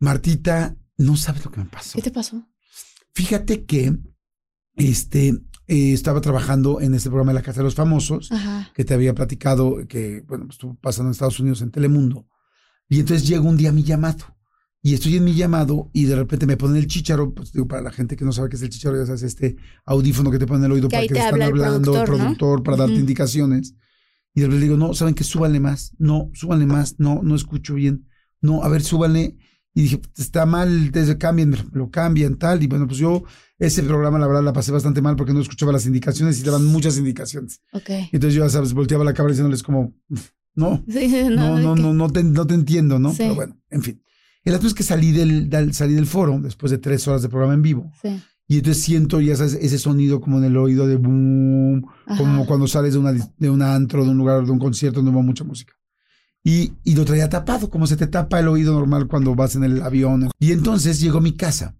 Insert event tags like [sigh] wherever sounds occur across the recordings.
Martita, no sabes lo que me pasó. ¿Qué te pasó? Fíjate que este eh, estaba trabajando en este programa de la Casa de los Famosos, Ajá. que te había platicado que, bueno, pues, estuvo pasando en Estados Unidos en Telemundo. Y entonces llega un día mi llamado. Y estoy en mi llamado y de repente me ponen el chicharo, pues digo, para la gente que no sabe qué es el chicharo, ya sabes, este audífono que te ponen en el oído Que para que te te están habla el hablando, productor, para darte indicaciones. Y de repente digo, no, ¿saben qué? Súbanle más. No, súbanle más. No, no escucho bien. No, a ver, súbanle. Y dije, está mal, desde cambien, lo cambian, tal. Y bueno, pues yo ese programa, la verdad, la pasé bastante mal porque no escuchaba las indicaciones y daban muchas indicaciones. Ok. Entonces yo, ya sabes, volteaba la cámara diciéndoles como, no, [laughs] Sí, no, no, ¿de no, no te, no te entiendo, ¿no? Sí. Pero bueno, en fin. El asunto es que salí del, del- salí del foro después de tres horas de programa en vivo. Sí. Y entonces siento, ya sabes, ese sonido como en el oído de boom, como cuando sales de, una, de un antro, de un lugar, de un concierto donde va mucha música. Y, y lo traía tapado, como se te tapa el oído normal cuando vas en el avión. Y entonces llegó a mi casa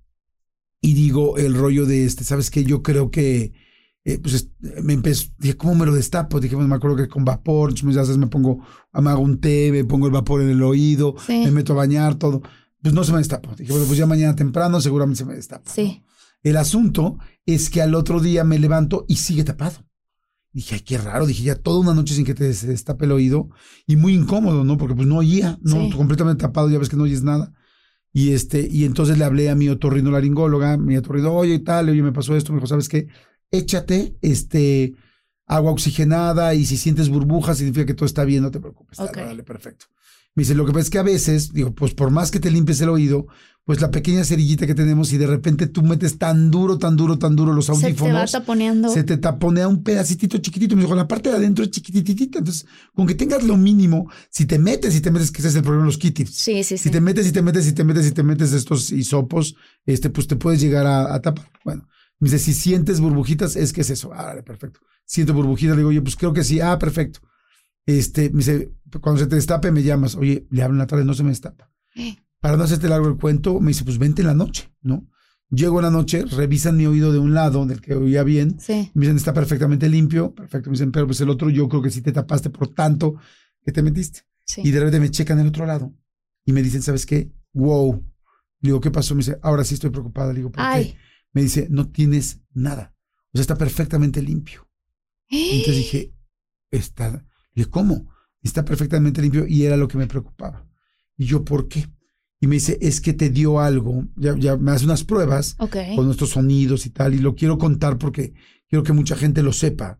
y digo el rollo de este, ¿sabes qué? Yo creo que, eh, pues es- me empezó, dije, ¿cómo me lo destapo? Dije, bueno, me acuerdo que con vapor, entonces, ya sabes, me pongo, me hago un té, me pongo el vapor en el oído, Sí. me meto a bañar, todo. Pues no se me destapó. Dije, bueno, pues ya mañana temprano seguramente se me destapa. Sí. El asunto es que al otro día me levanto y sigue tapado. Dije, ay, qué raro. Dije, ya toda una noche sin que te destape el oído. Y muy incómodo, ¿no? Porque pues no oía, ¿no? Sí. Completamente tapado, ya ves que no oyes nada. Y este, y entonces le hablé a mi otorrinolaringóloga, mi otorrino, oye, y tal, oye, me pasó esto. Me dijo, ¿sabes qué? Échate, este, agua oxigenada y si sientes burbujas, significa que todo está bien, no te preocupes. Dale, dale, perfecto. Me dice, lo que pasa es que a veces, digo, pues por más que te limpies el oído, pues la pequeña cerillita que tenemos y de repente tú metes tan duro, tan duro, tan duro los Se te va audífonos, taponeando. se te taponea un pedacitito chiquitito. Me dijo, la parte de adentro es chiquititita. Entonces, con que tengas lo mínimo, si te metes, si te metes, que ese es el problema de los Q-tips. Sí, sí, Si sí. te metes, si te metes, si te metes, si te metes estos hisopos, este, pues te puedes llegar a, a tapar. Bueno, me dice, si sientes burbujitas, es que es eso. Ah, perfecto. Siento burbujitas, le digo, oye, pues creo que sí. Ah, perfecto. Este, me dice, cuando se te destape, me llamas. Oye, le hablo en la tarde, no se me destapa. Para no hacerte largo el cuento, me dice, pues vente en la noche, ¿no? Llego en la noche, revisan mi oído de un lado, del que oía bien, Sí. me dicen, está perfectamente limpio, perfecto. Me dicen, pero pues el otro yo creo que sí te tapaste por tanto que te metiste. Sí. Y de repente me checan el otro lado y me dicen, ¿sabes qué? Wow. Le digo, ¿qué pasó? Me dice, ahora sí estoy preocupada. Le digo, ¿por Ay. qué? Me dice, no tienes nada. O sea, está perfectamente limpio. Y entonces dije, está. Le dije, ¿cómo? Está perfectamente limpio y era lo que me preocupaba. Y yo, ¿por qué? Y me dice, es que te dio algo. Ya, ya me hace unas pruebas con nuestros sonidos y tal, y lo quiero contar porque quiero que mucha gente lo sepa.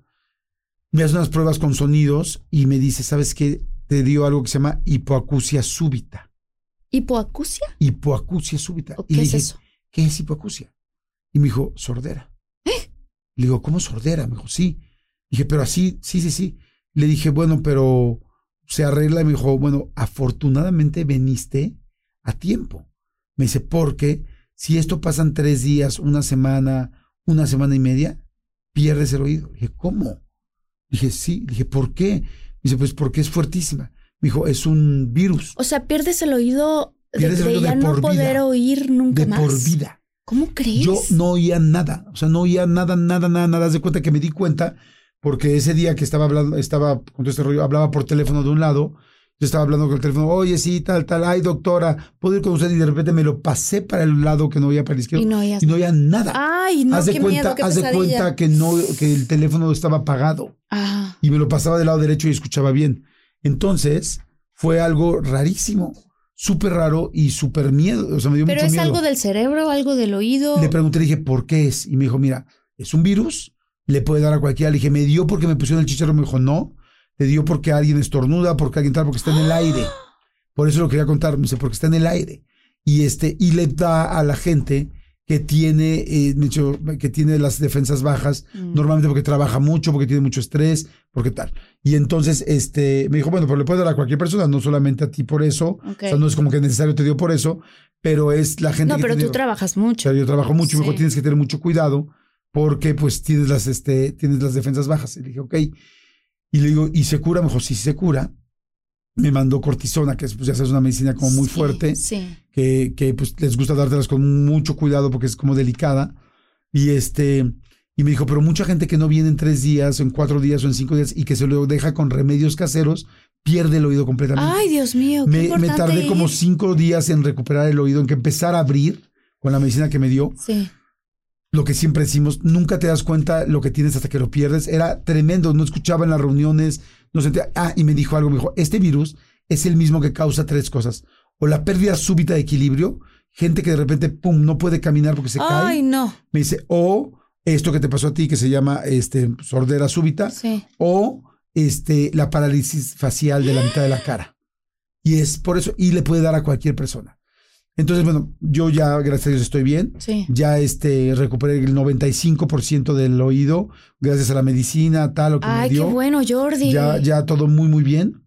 Me hace unas pruebas con sonidos y me dice, ¿sabes qué? Te dio algo que se llama hipoacusia súbita. ¿Hipoacusia? Hipoacusia súbita. ¿O y qué le es dije, eso? ¿qué es hipoacusia? Y me dijo, sordera. Le digo, ¿cómo sordera? Me dijo, sí. Dije, pero así, sí, sí, sí. Le dije, bueno, pero se arregla. Y me dijo, bueno, afortunadamente veniste a tiempo. Me dice, porque si esto pasan tres días, una semana, una semana y media, pierdes el oído. dije, ¿cómo? Dije, sí. Dije, ¿por qué? Me dice, pues porque es fuertísima. Me dijo, es un virus O sea, pierdes el oído de, el de oído de ya no por poder vida. oír nunca de más. por vida. ¿Cómo crees? Yo no oía nada, o sea, no oía nada, nada, nada, nada. Haz de cuenta que me di cuenta porque ese día que estaba hablando, estaba con todo este rollo, hablaba por teléfono de un lado, yo estaba hablando con el teléfono, oye, sí, tal, tal, ay, doctora, ¿puedo ir con usted? Y de repente me lo pasé para el lado que no oía para el izquierdo Y no oías y no oía nada. Ay, no, haz de qué cuenta, miedo, qué haz de cuenta que no, que el teléfono estaba apagado Ah, y me lo pasaba del lado derecho y escuchaba bien. Entonces, fue algo rarísimo, súper raro y súper miedo. O sea, me dio Pero mucho es miedo. algo del cerebro, algo del oído. Le pregunté, le dije, ¿por qué es? Y me dijo, mira, es un virus, le puede dar a cualquiera. Le dije, ¿me dio porque me pusieron el chicharro? Me dijo, no. Le dio porque alguien estornuda, porque alguien tal, porque está en el aire. [gasps] Por eso lo quería contar, me dice, porque está en el aire. Y este, y le da a la gente que tiene, eh, que tiene las defensas bajas, Mm. normalmente porque trabaja mucho, porque tiene mucho estrés, porque tal. Y entonces, este, me dijo, bueno, pero le puede dar a cualquier persona, no solamente a ti por eso. Ok. O sea, no es como que necesario te dio por eso, pero es la gente No, que pero tiene- tú trabajas o mucho. sea, yo trabajo mucho, me dijo, Sí. tienes que tener mucho cuidado porque pues tienes las, este, tienes las defensas bajas. Y le dije, ok. Y le digo, ¿y se cura? Me dijo, sí, sí se cura. Me mandó cortisona, que es, pues ya sabes, una medicina como muy Sí, fuerte, Sí. que, que pues les gusta dártelas con mucho cuidado porque es como delicada. Y este, y me dijo, pero mucha gente que no viene en tres días, o en cuatro días, o en cinco días, y que se lo deja con remedios caseros, pierde el oído completamente. Ay, Dios mío. qué me, me tardé como cinco días en recuperar el oído, en que empezar a abrir con la medicina que me dio Sí. Lo que siempre decimos, nunca te das cuenta lo que tienes hasta que lo pierdes. Era tremendo, no escuchaba en las reuniones, no sentía. Ah, y me dijo algo, me dijo, este virus es el mismo que causa tres cosas. O la pérdida súbita de equilibrio, gente que de repente, pum, no puede caminar porque se Ay, cae. no. Me dice, o esto que te pasó a ti, que se llama este, sordera súbita, Sí. o este, la parálisis facial de la mitad de la cara. Y es por eso, y le puede dar a cualquier persona. Entonces, bueno, yo ya, gracias a Dios, estoy bien. Sí. Ya este, recuperé el 95% del oído, gracias a la medicina, tal, lo que Ay, me qué dio. bueno, Jordi. Ya, ya todo muy, muy bien.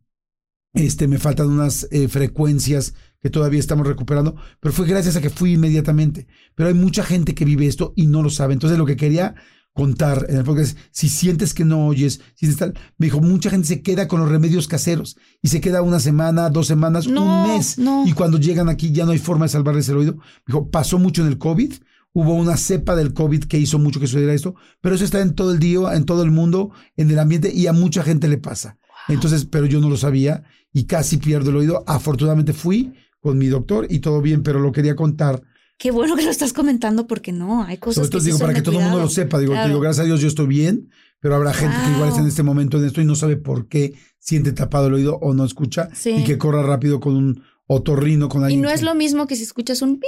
Este, me faltan unas eh, frecuencias que todavía estamos recuperando, pero fue gracias a que fui inmediatamente. Pero hay mucha gente que vive esto y no lo sabe. Entonces, lo que quería contar en el podcast es, si sientes que no oyes, si tal, me dijo, mucha gente se queda con los remedios caseros y se queda una semana, dos semanas, No, un mes. no. Y cuando llegan aquí ya no hay forma de salvarles el oído. Me dijo, pasó mucho en el COVID. Hubo una cepa del COVID que hizo mucho que sucediera esto, pero eso está en todo el día, en todo el mundo, en el ambiente y a mucha gente le pasa. Entonces, pero yo no lo sabía y casi pierdo el oído. Afortunadamente fui con mi doctor y todo bien, pero lo quería contar. Qué bueno que lo estás comentando porque no, hay cosas Sobre todo que digo, para que todo el mundo lo sepa. Digo, te Claro. digo, gracias a Dios yo estoy bien, pero habrá gente que igual está en Wow. este momento en esto y no sabe por qué siente tapado el oído o no escucha Sí. y que corra rápido con un otorrino, con Y alguien no es lo mismo que si escuchas un pi,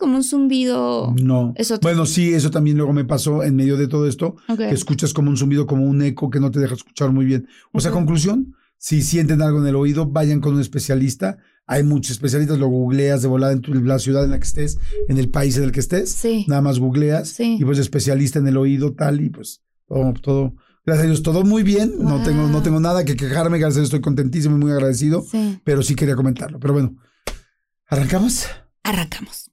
como un zumbido. No. Es otro. Bueno, sí, eso también luego me pasó en medio de todo esto, que escuchas como un zumbido, como un eco que no te deja escuchar muy bien. O sea, conclusión, si sienten algo en el oído, vayan con un especialista. Hay muchos especialistas, lo googleas de volada en tu- la ciudad en la que estés, en el país en el que estés. Sí. Nada más googleas Sí. y pues especialista en el oído, tal, y pues todo, todo. Gracias a Dios, todo muy bien. No, tengo, no tengo nada que quejarme, gracias a Dios estoy contentísimo y muy agradecido, Sí. pero sí quería comentarlo. Pero bueno, ¿arrancamos? Arrancamos.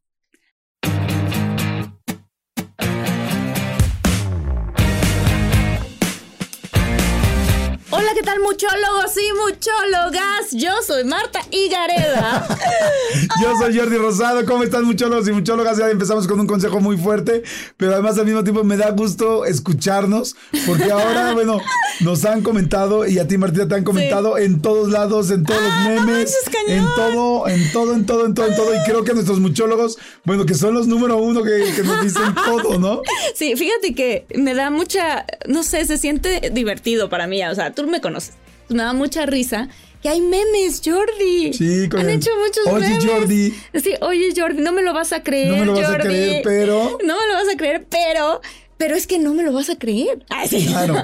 Hola, ¿qué tal, muchólogos y muchólogas? Yo soy Marta Higareda. [laughs] Yo soy Jordi Rosado, ¿cómo están muchólogos y muchólogas? Ya empezamos con un consejo muy fuerte, pero además al mismo tiempo me da gusto escucharnos, porque ahora, [laughs] bueno, nos han comentado y a ti Martina te han comentado en todos lados, en todos los memes, manches, cañón. en todo, en todo, en todo, en todo, en todo, y creo que nuestros muchólogos, bueno, que son los número uno que, que nos dicen [laughs] todo, ¿no? Sí, fíjate que me da mucha, no sé, se siente divertido para mí. O sea, tú me conoces. Me da mucha risa que hay memes, Jordi. Sí, con Han el- hecho muchos Oye, memes. Jordi. Sí, oye, Jordi, no me lo vas a creer. No me lo vas a creer, pero- No me lo vas a creer, pero. Pero es que no me lo vas a creer. Ay, sí. Claro.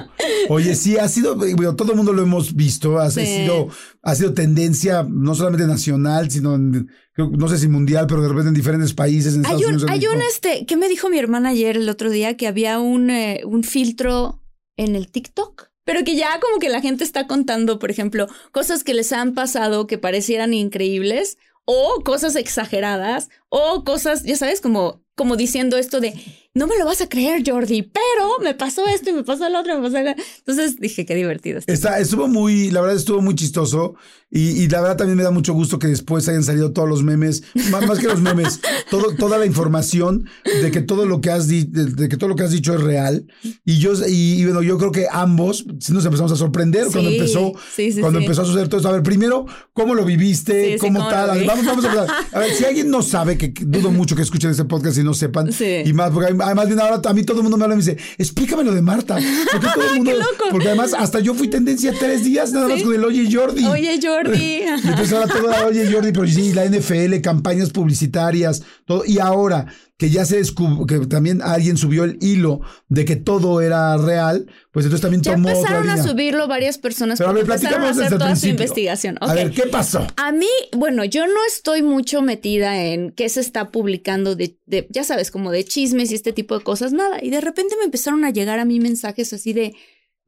Oye, sí, ha sido, bueno, todo el mundo lo hemos visto, ha Sí. sido, ha sido tendencia no solamente nacional, sino en- no sé si mundial, pero de repente en diferentes países, en Hay un, hay un, este, ¿qué me dijo mi hermana ayer el otro día? Que había un, eh, un filtro en el TikTok. Pero que ya como que la gente está contando, por ejemplo, cosas que les han pasado que parecieran increíbles o cosas exageradas o cosas, ya sabes, como, como diciendo esto de, no me lo vas a creer, Jordi, pero me pasó esto y me pasó el otro, me pasó el... Entonces dije, qué divertido. Está, estuvo muy, la verdad estuvo muy chistoso y, y la verdad también me da mucho gusto que después hayan salido todos los memes, más, más que los memes, [laughs] todo, toda la información de que todo lo que has di- de, de que todo lo que has dicho es real y yo y, y bueno yo creo que ambos nos empezamos a sorprender cuando empezó sí, sí, cuando empezó a suceder todo esto. A ver primero cómo lo viviste, cómo cómo tal. vamos vamos a hablar. A ver si alguien no sabe que que dudo mucho que escuchen este podcast y no sepan [laughs] Sí. y más porque hay, además, bien, ahora a mí todo el mundo me habla y me dice, explícame lo de Marta. Porque todo el [laughs] mundo, porque además hasta yo fui tendencia tres días nada más con el Oye Jordi. Oye Jordi. [laughs] Entonces ahora todo era Oye Jordi, pero sí, la NFL, campañas publicitarias, todo. Y ahora que ya se descubrió, que también alguien subió el hilo de que todo era real, pues entonces también Ya tomó otra empezaron a subirlo varias personas Pero a ver, empezaron a hacer toda su investigación. A ver, ¿qué pasó? A mí, bueno, yo no estoy mucho metida en qué se está publicando de, de, ya sabes, como de chismes y este tipo de cosas, nada. Y de repente me empezaron a llegar a mí mensajes así de,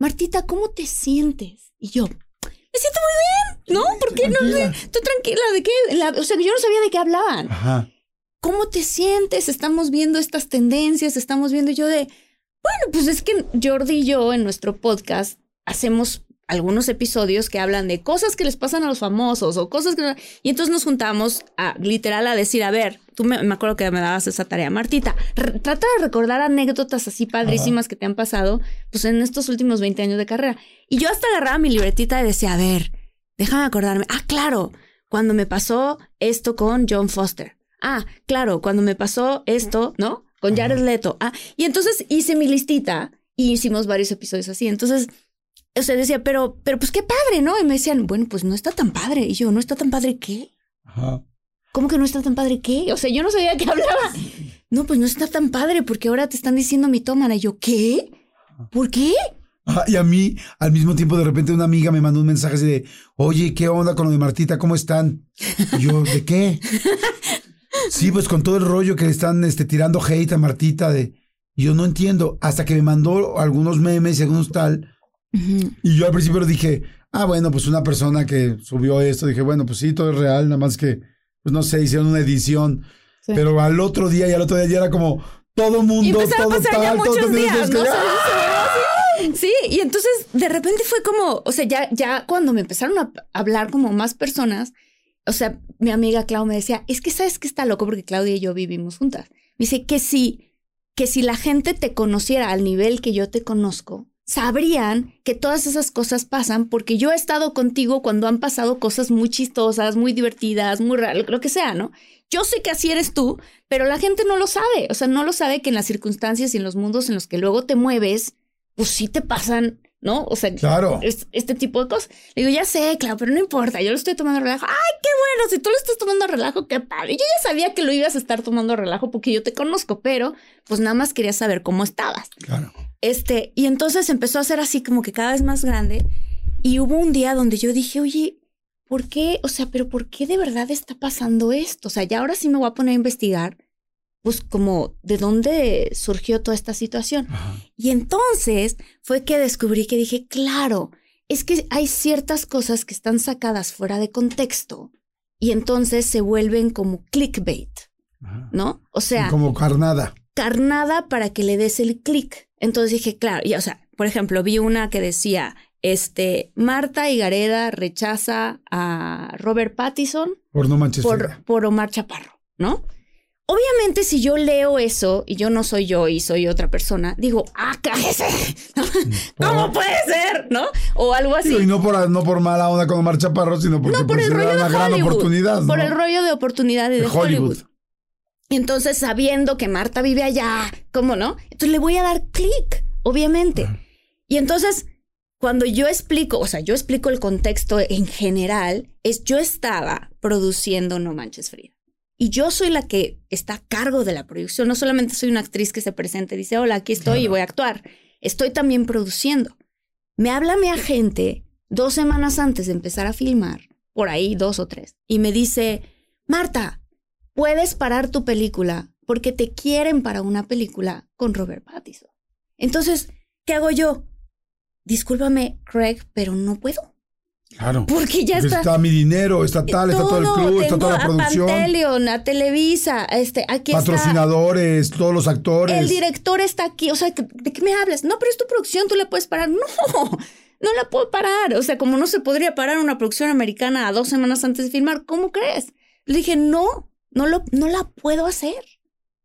Martita, ¿cómo te sientes? Y yo, me siento muy bien, ¿no? Porque no sé, Tranquila. estoy tranquila, ¿de qué? La- o sea, yo no sabía de qué hablaban. Ajá. ¿Cómo te sientes? Estamos viendo estas tendencias, estamos viendo y yo de, bueno, pues es que Jordi y yo en nuestro podcast hacemos algunos episodios que hablan de cosas que les pasan a los famosos o cosas que... Y entonces nos juntamos a literal a decir, a ver, tú me, me acuerdo que me dabas esa tarea, Martita, trata de recordar anécdotas así padrísimas que te han pasado pues en estos últimos 20 años de carrera. Y yo hasta agarraba mi libretita y decía, a ver, déjame acordarme. Ah, claro, cuando me pasó esto con John Foster. Ah, claro, cuando me pasó esto, ¿no? Con Jared Leto. Ah, y entonces hice mi listita y hicimos varios episodios así. Entonces, o sea, decía, pero, pero pues qué padre, ¿no? Y me decían, bueno, pues no está tan padre. Y yo, ¿no está tan padre qué? Ajá. ¿Cómo que no está tan padre qué? O sea, yo no sabía qué hablaba. [laughs] No, pues no está tan padre porque ahora te están diciendo mitómana. Y yo, ¿qué? ¿Por qué? Ajá, Y a mí, al mismo tiempo, de repente una amiga me mandó un mensaje así de, oye, ¿qué onda con lo de Martita? ¿Cómo están? Y yo, ¿de qué? [laughs] Sí, pues con todo el rollo que le están este, tirando hate a Martita de... Yo no entiendo, hasta que me mandó algunos memes y algunos tal, y yo al principio dije, ah, bueno, pues una persona que subió esto, dije, bueno, pues sí, todo es real, nada más que, pues no sé, hicieron una edición, Sí. pero al otro día y al otro día ya era como, todo mundo, todo tal, todo. Sí, y entonces de repente fue como, o sea, ya, ya cuando me empezaron a hablar como más personas, o sea, mi amiga Clau me decía, es que sabes que está loco porque Claudia y yo vivimos juntas. Me dice que si, que si la gente te conociera al nivel que yo te conozco, sabrían que todas esas cosas pasan porque yo he estado contigo cuando han pasado cosas muy chistosas, muy divertidas, muy raras, lo que sea, ¿no? Yo sé que así eres tú, pero la gente no lo sabe. O sea, no lo sabe que en las circunstancias y en los mundos en los que luego te mueves, pues sí te pasan, ¿no? O sea, Claro. este tipo de cosas. Le digo, ya sé, claro, pero no importa, yo lo estoy tomando relajo. Ay, qué bueno, si tú lo estás tomando relajo, qué padre. Yo ya sabía que lo ibas a estar tomando relajo porque yo te conozco, pero pues nada más quería saber cómo estabas. Claro. Este, y entonces empezó a ser así como que cada vez más grande. Y hubo un día donde yo dije, oye, ¿por qué? O sea, pero ¿por qué de verdad está pasando esto? O sea, ya ahora sí me voy a poner a investigar, pues como de dónde surgió toda esta situación. Y entonces fue que descubrí que dije, claro, es que hay ciertas cosas que están sacadas fuera de contexto y entonces se vuelven como clickbait, ¿no? O sea, Como carnada. carnada para que le des el clic. Entonces dije, claro, y, o sea, por ejemplo, vi una que decía, este, Marta Higareda rechaza a Robert Pattinson Por no manches. por, por Omar Chaparro, ¿no? Obviamente, si yo leo eso y yo no soy yo y soy otra persona, digo, ¡ah, cállese! [laughs] ¿Cómo puede ser? ¿No? O algo así. Y no por, no por mala onda con Omar Chaparro, sino porque No, por pues, el rollo una de gran Hollywood. oportunidad. Por el rollo de oportunidad de, De Hollywood. Hollywood. Y entonces, sabiendo que Marta vive allá, ¿cómo no? Entonces le voy a dar clic, obviamente. Y entonces, cuando yo explico, o sea, yo explico el contexto en general, es yo estaba produciendo No Manches Frida. Y yo soy la que está a cargo de la producción. No solamente soy una actriz que se presenta y dice, hola, aquí estoy y voy a actuar. Estoy también produciendo. Me habla mi agente dos semanas antes de empezar a filmar, por ahí dos o tres, y me dice, Marta, puedes parar tu película porque te quieren para una película con Robert Pattinson. Entonces, ¿qué hago yo? Discúlpame, Craig, pero no puedo. Claro. Porque ya Porque está. está mi dinero, está tal, está todo el club, está toda la a producción. Panteleon, a Televisa, este, aquí está. Patrocinadores, todos los actores. El director está aquí. O sea, ¿de qué me hablas? No, pero es tu producción, tú le puedes parar. [laughs] No, no la puedo parar. O sea, como no se podría parar una producción americana a dos semanas antes de filmar, ¿cómo crees? Le dije, no, no, lo, no la puedo hacer.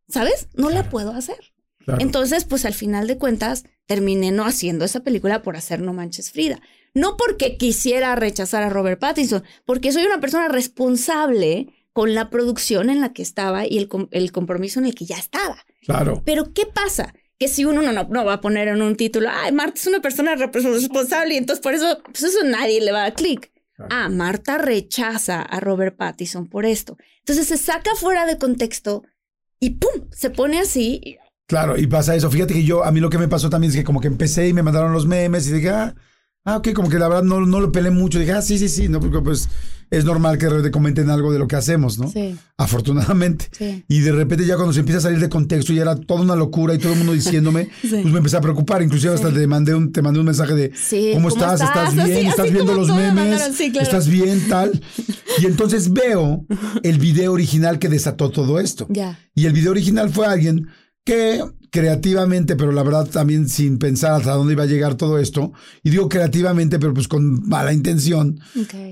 ¿Sabes? No la puedo hacer. Claro. Entonces, pues al final de cuentas, terminé no haciendo esa película por hacer No Manches Frida. No porque quisiera rechazar a Robert Pattinson, porque soy una persona responsable con la producción en la que estaba y el, com- el compromiso en el que ya estaba. Claro. Pero ¿qué pasa? Que si uno no, no, no va a poner en un título, ay, Marta es una persona responsable y entonces por eso, pues eso nadie le va a dar clic. Ah, Marta rechaza a Robert Pattinson por esto. Entonces se saca fuera de contexto y ¡pum! Se pone así. Claro, y pasa eso. Fíjate que yo, a mí lo que me pasó también es que como que empecé y me mandaron los memes y dije, ah, ah ok, como que la verdad no, no lo pelé mucho. Dije, ah, sí, sí, sí, no, porque pues es normal que comenten algo de lo que hacemos, ¿no? Sí. Afortunadamente. Sí. Y de repente ya cuando se empieza a salir de contexto y era toda una locura y todo el mundo diciéndome, [laughs] Sí. pues me empecé a preocupar. Inclusive hasta te mandé un, te mandé un mensaje de ¿cómo, ¿cómo estás? estás? ¿Estás bien? ¿Estás viendo los memes? claro. ¿Estás bien? Tal. Y entonces veo [laughs] el video original que desató todo esto. Ya. Y el video original fue alguien que creativamente, pero la verdad también sin pensar hasta dónde iba a llegar todo esto, y digo creativamente, pero pues con mala intención,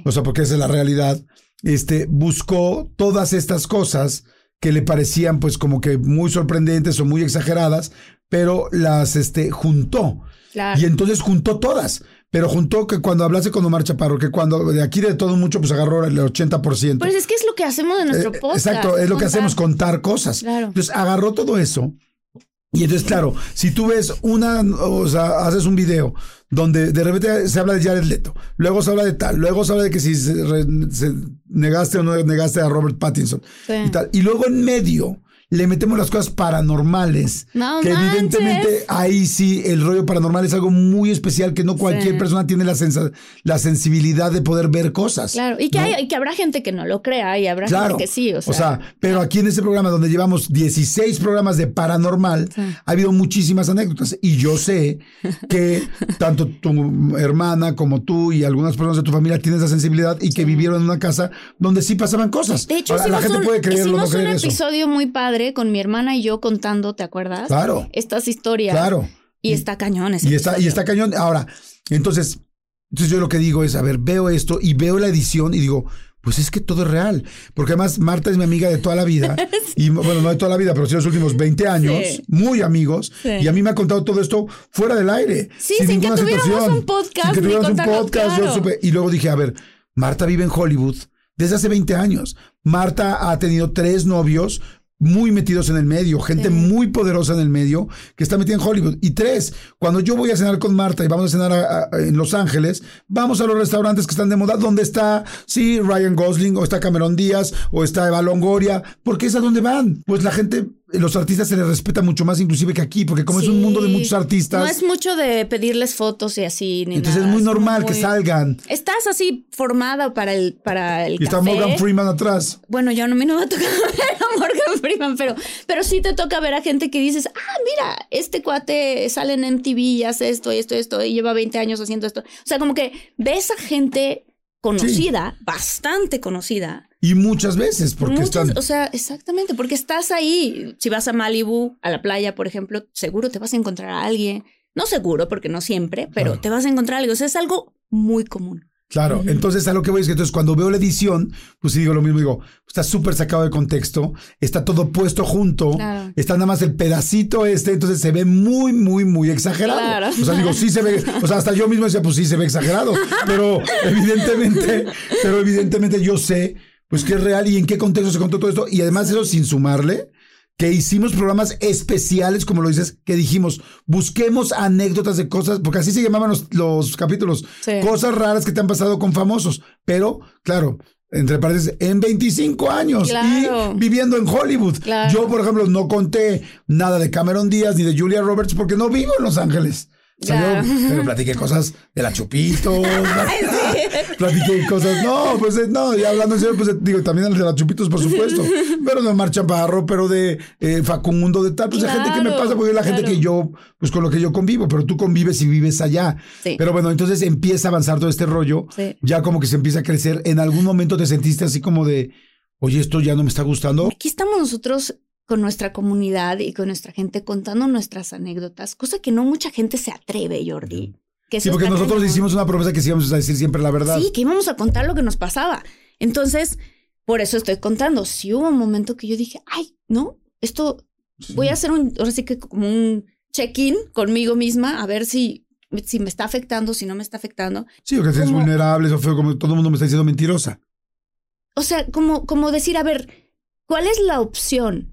o sea, porque esa es la realidad, este, buscó todas estas cosas que le parecían pues como que muy sorprendentes o muy exageradas, pero las este, juntó. Claro. Y entonces juntó todas. Pero juntó que cuando hablase con Omar Chaparro, que cuando de aquí de todo mucho, pues agarró el 80%. Pues es que es lo que hacemos en nuestro Eh, podcast. Exacto, es lo que hacemos, contar cosas. Claro. Entonces agarró todo eso. Y entonces, claro, si tú ves una, o sea, haces un video donde de repente se habla de Jared Leto, luego se habla de tal, luego se habla de que si se, re- se negaste o no negaste a Robert Pattinson Sí. y tal. Y luego en medio le metemos las cosas paranormales. No que manches. evidentemente ahí sí el rollo paranormal es algo muy especial que no cualquier Sí. persona tiene la, sensa- la sensibilidad de poder ver cosas. Claro. Y que, ¿no? hay, y que habrá gente que no lo crea y habrá Claro. gente que sí. O sea, pero aquí en este programa donde llevamos 16 programas de paranormal, ha habido muchísimas anécdotas. Y yo sé que [laughs] tanto tu hermana como tú y algunas personas de tu familia tienen esa sensibilidad y que vivieron en una casa donde sí pasaban cosas. De hecho, Ahora, la gente un, puede creerlo o no un creer eso. episodio muy padre con mi hermana y yo contando, ¿te acuerdas? Claro. Estas historias. Claro. Y está cañón ese Y está, y está cañón. Ahora, entonces, entonces yo lo que digo es, a ver, veo esto y veo la edición y digo, pues es que todo es real. Porque además Marta es mi amiga de toda la vida. [laughs] Y bueno, no de toda la vida, pero sí los últimos 20 años, Sí. muy amigos. Sí. Y a mí me ha contado todo esto fuera del aire. Sí, sin que ninguna tuviéramos un podcast, Sin que tuviéramos un podcast. yo claro. supe- y luego dije, a ver, Marta vive en Hollywood desde hace 20 años. Marta ha tenido tres novios muy metidos en el medio, gente muy poderosa en el medio que está metida en Hollywood. Y tres, cuando yo voy a cenar con Marta y vamos a cenar a- a- en Los Ángeles, vamos a los restaurantes que están de moda, donde está, sí, Ryan Gosling, o está Cameron Díaz, o está Eva Longoria, porque es a donde van. Pues la gente, los artistas se les respeta mucho más inclusive que aquí, porque como es un mundo de muchos artistas, No es mucho de pedirles fotos y así. Ni entonces nada. es muy normal que muy- salgan. Estás así formada para el, para el Y está café. Morgan Freeman atrás. Bueno, yo no, a mí no me ha tocado [laughs] ver a Morgan Freeman, pero, pero sí te toca ver a gente que dices, ah, mira, este cuate sale en MTV y hace esto, esto, esto, y lleva 20 años haciendo esto. O sea, como que ves a gente conocida, bastante conocida. Y muchas veces, porque Muchas, están... O sea, exactamente, porque estás ahí. Si vas a Malibu, a la playa, por ejemplo, seguro te vas a encontrar a alguien. No seguro, porque no siempre, pero Claro. te vas a encontrar a alguien. O sea, es algo muy común. Claro, entonces a lo que voy es que entonces cuando veo la edición, pues sí digo lo mismo, digo, está súper sacado de contexto, está todo puesto junto, Claro. está nada más el pedacito este, entonces se ve muy, muy, muy exagerado. Claro. O sea, digo, sí se ve, o sea, hasta yo mismo decía, pues sí se ve exagerado, pero evidentemente, pero evidentemente yo sé, pues que es real y en qué contexto se contó todo esto, y además eso sin sumarle que hicimos programas especiales, como lo dices, que dijimos, busquemos anécdotas de cosas, porque así se llamaban los, los capítulos, Sí. cosas raras que te han pasado con famosos, pero claro, entre paréntesis, en 25 años Claro. y viviendo en Hollywood. Claro. Yo, por ejemplo, no conté nada de Cameron Díaz ni de Julia Roberts porque no vivo en Los Ángeles. Claro. yo, pero platiqué cosas de la Chupito, [laughs] [laughs] platiqué cosas, no, pues eh, no, ya hablando en serio, pues eh, digo, también de la Chupitos, por supuesto, [laughs] pero de Omar Chaparro, pero de eh, Facundo, de tal, pues de gente que me Claro, pasa, porque es la gente claro. que yo, pues con lo que yo convivo, pero tú convives y vives allá. Sí. Pero bueno, entonces empieza a avanzar todo este rollo, Sí. ya como que se empieza a crecer. En algún momento te sentiste así como de, oye, esto ya no me está gustando. Aquí estamos nosotros con nuestra comunidad y con nuestra gente contando nuestras anécdotas, cosa que no mucha gente se atreve, Jordi. Que Sí, porque nosotros cañón. hicimos una promesa que sí íbamos a decir siempre la verdad. Sí, que íbamos a contar lo que nos pasaba. Entonces, por eso estoy contando. Sí hubo un momento que yo dije, ay, no, esto voy a hacer un, ahora sí que como un check-in conmigo misma, a ver si, si me está afectando, si no me está afectando. Sí, porque eres ¿Cómo? vulnerable, eso fue como todo el mundo me está diciendo mentirosa. o sea, como, como decir, a ver, ¿cuál es la opción?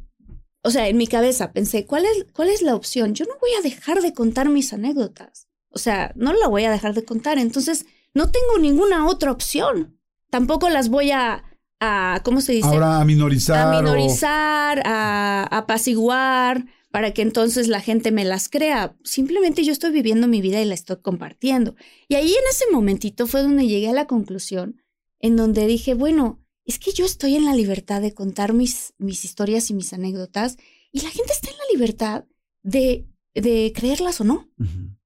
O sea, en mi cabeza pensé, ¿cuál es, ¿cuál es la opción? Yo no voy a dejar de contar mis anécdotas. O sea, no la voy a dejar de contar. Entonces, no tengo ninguna otra opción. Tampoco las voy a, a ¿cómo se dice? Ahora a minorizar. A minorizar, a, a apaciguar, para que entonces la gente me las crea. Simplemente yo estoy viviendo mi vida y la estoy compartiendo. Y ahí en ese momentito fue donde llegué a la conclusión, en donde dije, bueno, es que yo estoy en la libertad de contar mis, mis historias y mis anécdotas y la gente está en la libertad de, de creerlas o no.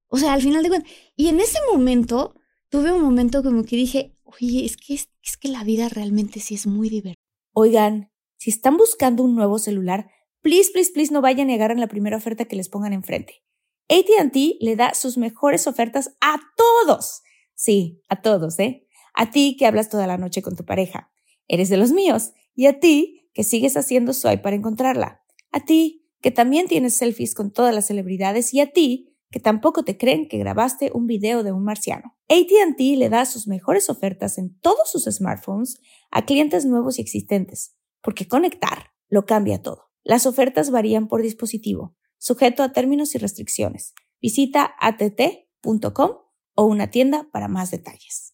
O sea, al final de cuentas. Y en ese momento tuve un momento como que dije, oye, es que, es, es que la vida realmente sí es muy divertida. Oigan, si están buscando un nuevo celular, please, please, please no vayan y agarren la primera oferta que les pongan enfrente. ATT le da sus mejores ofertas a todos. Sí, a todos, ¿eh? A ti que hablas toda la noche con tu pareja. Eres de los míos. Y a ti que sigues haciendo swipe para encontrarla. A ti que también tienes selfies con todas las celebridades. Y a ti que tampoco te creen que grabaste un video de un marciano. ATT le da sus mejores ofertas en todos sus smartphones a clientes nuevos y existentes, porque conectar lo cambia todo. Las ofertas varían por dispositivo, sujeto a términos y restricciones. Visita att.com o una tienda para más detalles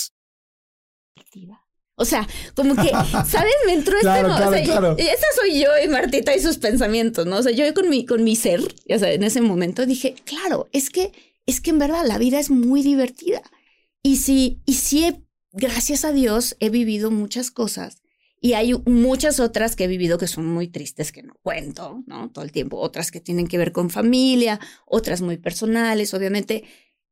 O sea, como que, [laughs] ¿sabes? Me entró este... Claro, claro, o sea, claro. esa soy yo y Martita y sus pensamientos, ¿no? O sea, yo con mi, con mi ser, o sea, en ese momento dije, claro, es que, es que en verdad la vida es muy divertida. Y sí, y sí, he- gracias a Dios, he vivido muchas cosas. Y hay muchas otras que he vivido que son muy tristes, que no cuento, ¿no? Todo el tiempo. Otras que tienen que ver con familia, otras muy personales, obviamente.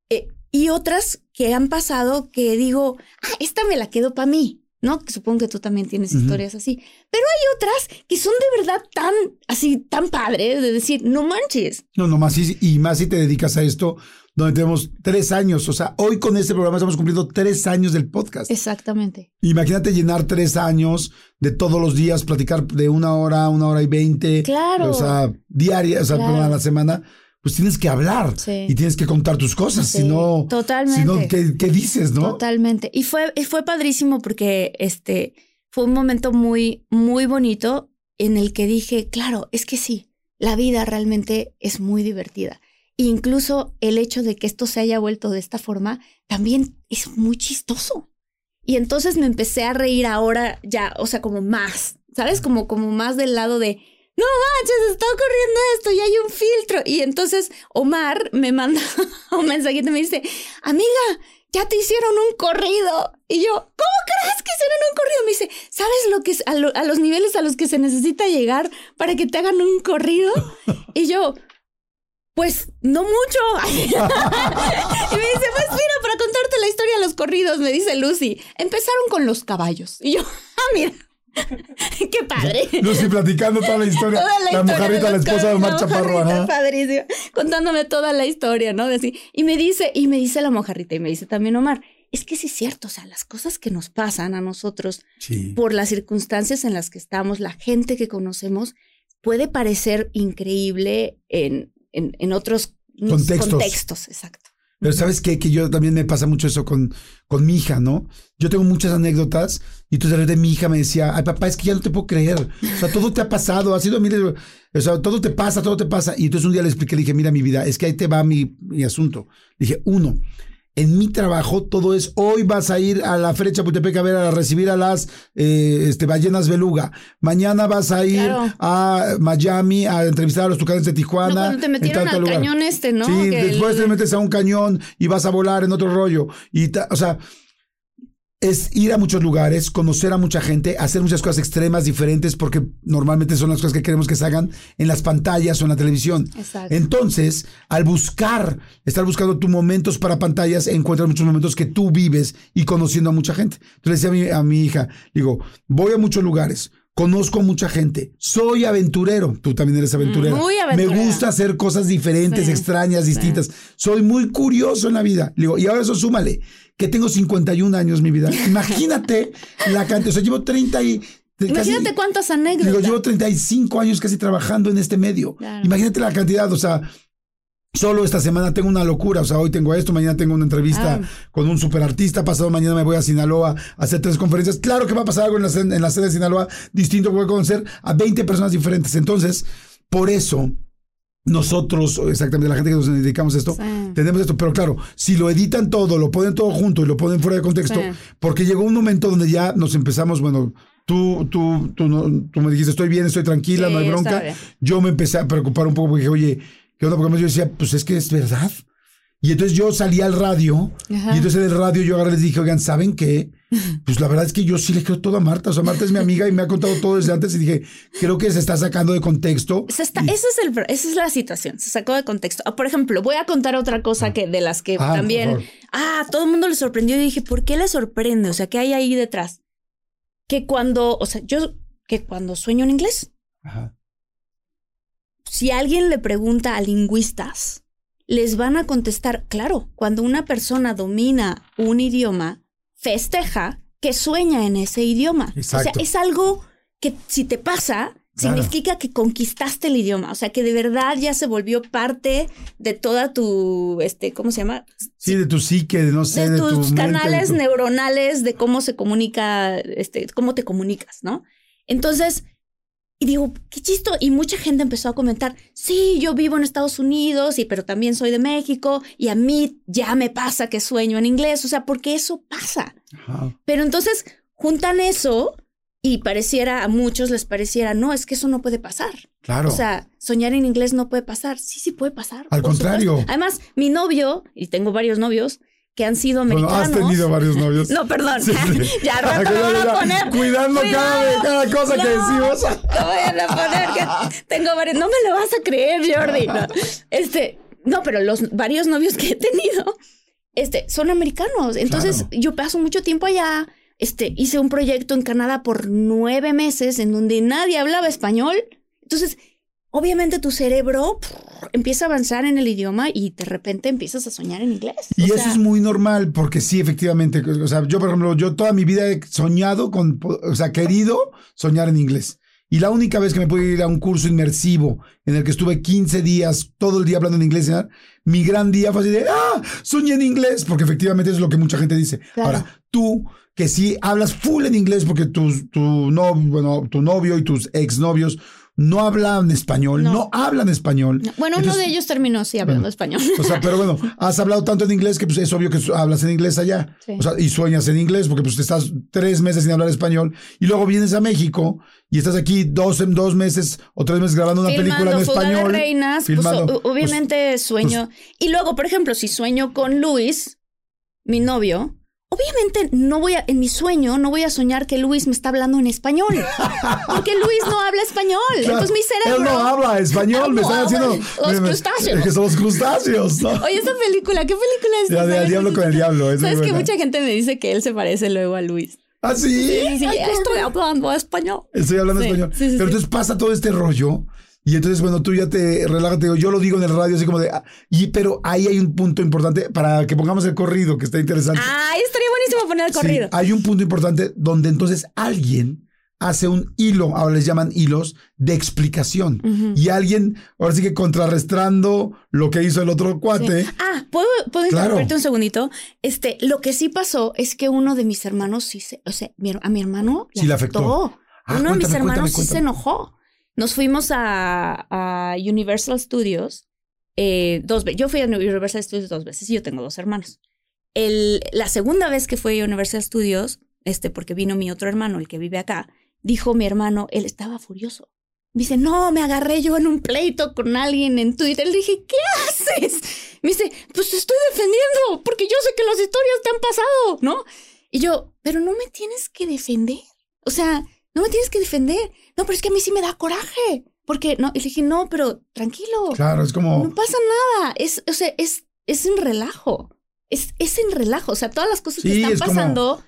Eh, y otras que han pasado que digo, ah, esta me la quedo para mí, ¿no? Que supongo que tú también tienes Ujú. historias así. Pero hay otras que son de verdad tan, así, tan padres, de decir, no manches. No, no más, sí, y más si te dedicas a esto, donde tenemos tres años. O sea, hoy con este programa estamos cumpliendo tres años del podcast. Exactamente. Imagínate llenar tres años de todos los días, platicar de una hora, una hora y veinte. Claro. O sea, diaria, o sea, Claro. a la semana. Pues tienes que hablar Sí. y tienes que contar tus cosas. Sí, si no, totalmente. Si no, ¿qué, qué dices, no? Totalmente. Y fue, fue padrísimo porque este fue un momento muy, muy bonito en el que dije, claro, es que sí, la vida realmente es muy divertida. E incluso el hecho de que esto se haya vuelto de esta forma también es muy chistoso. Y entonces me empecé a reír ahora ya, o sea, como más, ¿sabes? Como, como más del lado de, no manches, está ocurriendo esto y hay un filtro. Y entonces Omar me manda [laughs] un mensajito y me dice, amiga, ya te hicieron un corrido. Y yo, ¿cómo crees que hicieron un corrido? Me dice, ¿sabes lo que es a, a los niveles a los que se necesita llegar para que te hagan un corrido? Y yo, pues no mucho. [laughs] y me dice, pues mira, para contarte la historia de los corridos, me dice Lucy, empezaron con los caballos. Y yo, [laughs] ah, mira, [laughs] qué padre. [laughs] Lucy platicando toda la historia. Toda la historia mojarrita, la esposa de Omar la Chaparro. ajá. Padrísimo. Contándome toda la historia, ¿no? De así. Y me dice, y me dice la mojarrita, y me dice también Omar, es que sí es cierto, o sea, las cosas que nos pasan a nosotros Sí. por las circunstancias en las que estamos, la gente que conocemos, puede parecer increíble en, en, en otros Contextos. contextos. Exacto. Pero sabes qué? que yo también me pasa mucho eso con, con mi hija, ¿no? Yo tengo muchas anécdotas y entonces de repente mi hija me decía, ay papá, es que ya no te puedo creer. O sea, todo te ha pasado, ha sido, mire, o sea, todo te pasa, todo te pasa. Y entonces un día le expliqué, le dije, mira mi vida, es que ahí te va mi, mi asunto. Le dije, uno, en mi trabajo todo es, hoy vas a ir a la feria Chapultepec a ver, a recibir a las eh, este, ballenas beluga. Mañana vas a ir Claro. a Miami a entrevistar a los tucanes de Tijuana. No, cuando te metieron al lugar. cañón este, ¿no? Sí, Que después el- te metes a un cañón y vas a volar en otro rollo. Y, ta- o sea, es ir a muchos lugares, conocer a mucha gente, hacer muchas cosas extremas, diferentes, porque normalmente son las cosas que queremos que se hagan en las pantallas o en la televisión. Exacto. Entonces, al buscar, estar buscando tus momentos para pantallas, encuentras muchos momentos que tú vives y conociendo a mucha gente. Entonces decía a mi, a mi hija, digo, voy a muchos lugares, conozco a mucha gente, soy aventurero, tú también eres aventurero. muy Me aventurera. gusta hacer cosas diferentes, Sí, extrañas, distintas. Soy muy curioso en la vida. Le digo, y ahora eso súmale, que tengo 51 años, mi vida. Imagínate la cantidad, o sea, llevo 30 y... casi- Imagínate cuántas anécdotas. Digo, llevo 35 años casi trabajando en este medio. Claro. Imagínate la cantidad, o sea, solo esta semana tengo una locura, o sea, hoy tengo esto, mañana tengo una entrevista Ah. con un superartista, pasado mañana me voy a Sinaloa a hacer tres conferencias. Claro que va a pasar algo en la, sede- en la sede de Sinaloa distinto, voy a conocer a 20 personas diferentes. Entonces, por eso nosotros, exactamente la gente que nos dedicamos a esto, Sí. tenemos esto, pero claro, si lo editan todo, lo ponen todo junto y lo ponen fuera de contexto, Sí. porque llegó un momento donde ya nos empezamos, bueno, tú, tú, tú, no- tú me dijiste, estoy bien, estoy tranquila, Sí, no hay bronca. Yo me empecé a preocupar un poco porque dije, oye, ¿qué onda? Porque yo decía, pues es que es verdad. Y entonces yo salí al radio Ajá. y entonces en el radio yo y les dije, oigan, ¿saben qué? [laughs] Pues la verdad es que yo sí le creo todo a Marta. O sea, Marta es mi amiga y me ha contado todo desde antes y dije, creo que se está sacando de contexto. Se está- Y- esa, es el, esa es la situación, se sacó de contexto. Ah, por ejemplo, voy a contar otra cosa que de las que Ah, también, ah, todo el mundo le sorprendió y dije, ¿por qué le sorprende? O sea, ¿qué hay ahí detrás? Que cuando, o sea, yo, que cuando sueño en inglés, Ajá. Si alguien le pregunta a lingüistas, les van a contestar, claro, cuando una persona domina un idioma, festeja que sueña en ese idioma. O Exacto. sea, es algo que si te pasa, Claro. significa que conquistaste el idioma. O sea, que de verdad ya se volvió parte de toda tu, este, ¿cómo se llama? Sí, de tu psique, de no sé, de de, tu tus mente, canales de tu- neuronales de cómo se comunica, este, cómo te comunicas, ¿no? Entonces, y digo, qué chisto. Y mucha gente empezó a comentar, sí, yo vivo en Estados Unidos, y, pero también soy de México, y a mí ya me pasa que sueño en inglés, o sea, porque eso pasa. Ajá. Pero entonces juntan eso y pareciera, a muchos les pareciera, no, es que eso no puede pasar. Claro. O sea, soñar en inglés no puede pasar. Sí, sí puede pasar. Al contrario. supuesto. Además, mi novio, y tengo varios novios, que han sido bueno, americanos. has tenido varios novios. [laughs] No, perdón. Sí, sí. [laughs] ya al rato me van a poner. Cuidando cada, cada cosa que decimos. No vayan a poner que tengo varios. No me lo vas a creer, Jordi. No. Este, no, pero los varios novios que he tenido, este, son americanos. Entonces, Claro. yo paso mucho tiempo allá. Este, hice un proyecto en Canadá por nueve meses en donde nadie hablaba español. Entonces, obviamente tu cerebro pff, empieza a avanzar en el idioma y de repente empiezas a soñar en inglés. Y O eso sea, es muy normal, porque sí, efectivamente. O sea, yo, por ejemplo, yo toda mi vida he soñado con, o sea, querido soñar en inglés. Y la única vez que me pude ir a un curso inmersivo en el que estuve 15 días, todo el día hablando en inglés, mi gran día fue así de, ah, soñé en inglés, porque efectivamente es lo que mucha gente dice. Claro. Ahora, tú que sí hablas full en inglés porque tus, tu, no, bueno, tu novio y tus exnovios no hablan español, no, No. hablan español. no. Bueno, uno de ellos terminó sí hablando Bueno, español. o sea, pero bueno, [laughs] has hablado tanto en inglés que pues, es obvio que hablas en inglés allá. Sí. O sea, y sueñas en inglés porque pues estás tres meses sin hablar español y luego vienes a México y estás aquí dos, dos meses o tres meses grabando una película en español. de reinas, pues, filmando. o- obviamente sueño. y luego, por ejemplo, si sueño con Luis, mi novio, obviamente no voy a, en mi sueño, no voy a soñar que Luis me está hablando en español. Porque Luis no habla español. Claro, Entonces mi cerebro. Él no habla español, me están haciendo. Los me- crustáceos. Que son los crustáceos, ¿no? Oye, esa película, ¿qué película es? Ya, de esa? Al diablo con el diablo. es Sabes que mucha gente me dice que él se parece luego a Luis. ¿Ah, sí? Sí, sí, Ay, estoy hablando español. Estoy hablando Sí, español. Pero entonces pasa todo este rollo. Y entonces, bueno, tú ya te relajas, te digo, yo lo digo en el radio así como de... ah, y, pero ahí hay un punto importante para que pongamos el corrido, que está interesante. Ay, estaría buenísimo poner el Sí, corrido. hay un punto importante donde entonces alguien hace un hilo, ahora les llaman hilos, de explicación. Y alguien, ahora sí que contrarrestando lo que hizo el otro cuate. Ah, ¿puedo, puedo Claro. interrumpirte un segundito? Este, lo que sí pasó es que uno de mis hermanos sí se, o sea, a mi hermano Sí le afectó. Ah, uno de mis cuéntame, hermanos cuéntame, sí se enojó. Nos fuimos a, Universal Studios eh, dos veces. Yo fui a Universal Studios dos veces y yo tengo dos hermanos. La segunda vez que fui a Universal Studios, este, porque vino mi otro hermano, el que vive acá, dijo mi hermano, él estaba furioso. Me dice, no, me agarré yo en un pleito con alguien en Twitter. Le dije, ¿qué haces? Me dice, pues te estoy defendiendo, porque yo sé que las historias te han pasado, ¿no? Y yo, pero no me tienes que defender. O sea, no me tienes que defender. No, pero es que a mí sí me da coraje. Porque no, y le dije, no, pero tranquilo. Claro, es como. No pasa nada. Es, o sea, es, es en relajo. Es, es en relajo. O sea, todas las cosas Sí, que están es como- pasando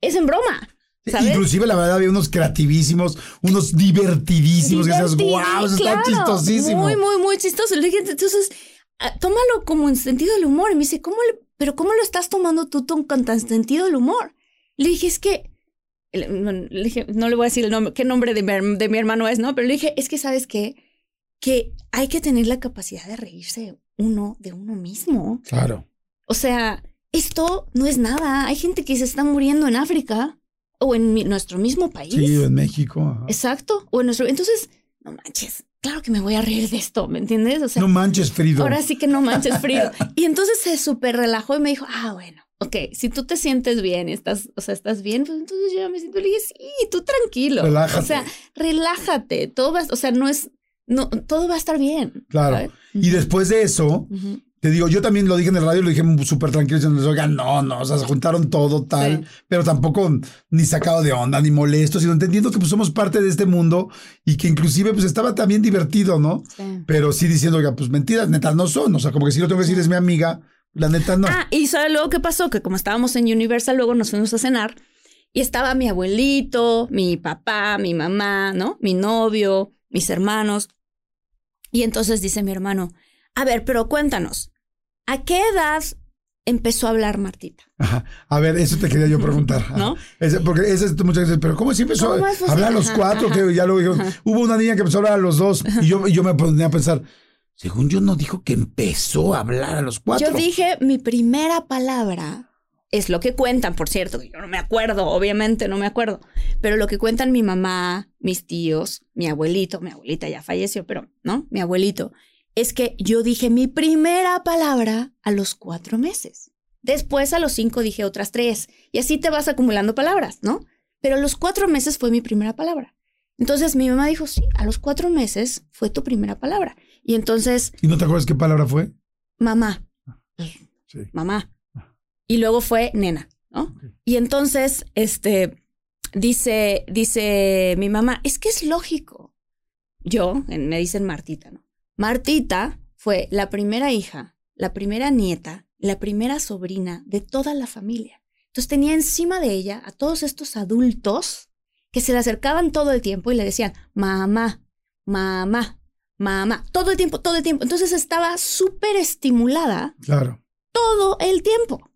es en broma. ¿sabes? Inclusive, la verdad, había unos creativísimos, unos divertidísimos. que Divertido, wow, eso está claro, chistosísimo. Muy, muy, muy chistoso. Le dije, entonces, ah, tómalo como en sentido del humor. Y me dice, ¿cómo le- pero cómo lo estás tomando tú con tan sentido del humor? Le dije, es que, le, le dije, no le voy a decir el nombre, qué nombre de mi, her- de mi hermano es, ¿no? Pero le dije, es que, ¿sabes qué? Que hay que tener la capacidad de reírse uno de uno mismo. Claro. O sea, esto no es nada. Hay gente que se está muriendo en África o en mi- nuestro mismo país. Sí, en México. ajá. Exacto. O en nuestro. Entonces, no manches. Claro que me voy a reír de esto, ¿me entiendes? O sea, no manches, Frido. ahora sí que no manches frío. [laughs] Y entonces se súper relajó y me dijo, ah, bueno, ok, si tú te sientes bien estás, o sea, estás bien, pues entonces yo me siento. Le dije, sí, tú tranquilo. Relájate. O sea, relájate. Todo va, o sea, no es, no, todo va a estar bien. Claro. ¿sabes? Y después de eso, te digo, yo también lo dije en el radio, lo dije súper tranquilo, diciendo, oigan, no, no, o sea, se juntaron todo tal, Sí. pero tampoco ni sacado de onda, ni molesto, sino entendiendo que pues somos parte de este mundo y que inclusive pues estaba también divertido, ¿no? Sí. Pero sí diciendo, oiga, pues mentiras, neta, no son, o sea, como que si lo tengo que decir es mi amiga, la neta no. Ah, y ¿sabes luego qué pasó? Que como estábamos en Universal, luego nos fuimos a cenar y estaba mi abuelito, mi papá, mi mamá, ¿no? Mi novio, mis hermanos. Y entonces dice mi hermano, a ver, pero cuéntanos, ¿a qué edad empezó a hablar Martita? Ajá. A ver, eso te quería yo preguntar. [laughs] ¿No? Ese- porque ese es muchas veces, pero ¿cómo si empezó ¿Cómo a hablar a los cuatro? ajá. Que ya lo dijeron. Hubo una niña que empezó a hablar a los dos y yo, y yo me ponía a pensar, según yo no dijo que empezó a hablar a los cuatro. Yo dije, mi primera palabra es lo que cuentan, por cierto, que yo no me acuerdo, obviamente no me acuerdo, pero lo que cuentan mi mamá, mis tíos, mi abuelito, mi abuelita ya falleció, pero no, mi abuelito, es que yo dije mi primera palabra a los cuatro meses. Después a los cinco dije otras tres y así te vas acumulando palabras, ¿no? Pero a los cuatro meses fue mi primera palabra. Entonces mi mamá dijo, sí, a los cuatro meses fue tu primera palabra. Y entonces, ¿Y no te acuerdas qué palabra fue? mamá, Sí. mamá. Y luego fue nena, ¿no? Y entonces, este, dice, dice mi mamá, es que es lógico. Yo, en- me dicen Martita, ¿no? Martita fue la primera hija, la primera nieta, la primera sobrina de toda la familia. Entonces tenía encima de ella a todos estos adultos que se le acercaban todo el tiempo y le decían, mamá, mamá, mamá, todo el tiempo, todo el tiempo. Entonces estaba súper estimulada Claro. todo el tiempo.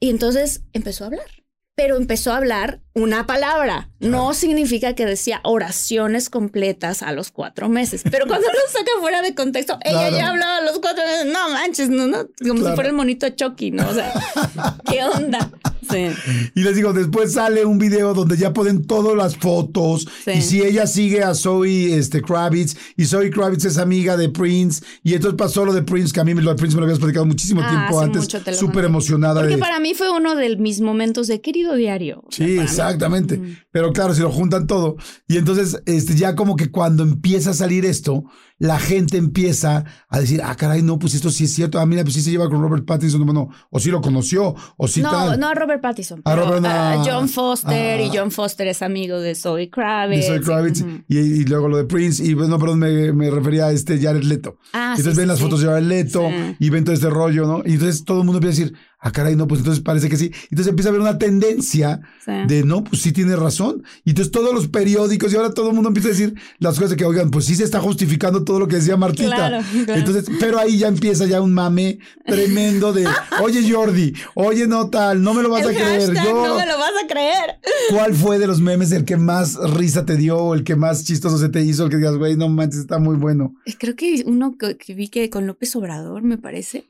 Y entonces empezó a hablar. Pero empezó a hablar una palabra. No significa que decía oraciones completas a los cuatro meses. Pero cuando lo saca fuera de contexto, ella Claro. ya hablaba a los cuatro meses. No manches, no, no. Como Claro. si fuera el monito Chucky, ¿no? O sea, [laughs] ¿qué onda? Sí. Y les digo, después sale un video donde ya ponen todas las fotos. Sí. Y si ella sigue a Zoe este, Kravitz, y Zoe Kravitz es amiga de Prince, y entonces pasó lo de Prince, que a mí me lo de Prince me lo habías platicado muchísimo Ah, tiempo antes, súper emocionada. Porque de- para mí fue uno de mis momentos de querido diario. O sea, Sí, para exactamente. Pero claro, si lo juntan todo. Y entonces, este, ya como que cuando empieza a salir esto, la gente empieza a decir, ah, caray, no, pues esto sí es cierto. Ah, mira, pues sí se lleva con Robert Pattinson. Bueno, o sí lo conoció, o sí no, tal. no a Robert Pattinson. A pero Robert, a no. John Foster Ah. y John Foster es amigo de Zoe de Kravitz. Zoe Kravitz, y, y luego lo de Prince, y no, perdón, me, me refería a este Jared Leto. Ah, entonces sí, ven sí, las sí. fotos de Jared Leto y ven todo este rollo, ¿no? Y entonces todo el mundo empieza a decir, ah, caray, no, pues entonces parece que sí. Entonces empieza a haber una tendencia Sí. de, no, pues sí tiene razón. Y entonces todos los periódicos y ahora todo el mundo empieza a decir las cosas de que, oigan, pues sí se está justificando todo lo que decía Martita. Claro, claro. Entonces, pero ahí ya empieza ya un mame tremendo de, oye Jordi, oye no tal, no me lo vas El a creer. Yo, no me lo vas a creer. ¿Cuál fue de los memes el que más risa te dio o el que más chistoso se te hizo? El que digas, güey, no manches, está muy bueno. Creo que uno que vi que con López Obrador, me parece.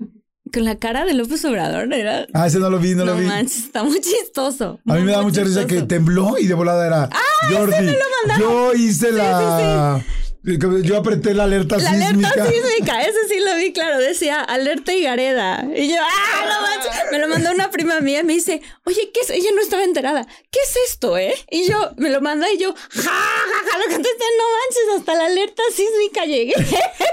Con la cara de López Obrador era. Ah, ese no lo vi, no, No, lo vi. manches, está muy chistoso. A mí me da mucha risa que tembló y de volada era Jordi. Yo hice la. Yo apreté la alerta La sísmica. alerta sísmica, ese sí lo vi, claro, decía alerta y Gareda. Y yo, ¡ah, no manches! Me lo mandó una prima mía y me dice, oye, ¿qué es? Ella no estaba enterada. ¿Qué es esto, eh? Y yo, me lo manda y yo, ¡ja, ja, ja! Lo contesté, no manches, hasta la alerta sísmica llegué.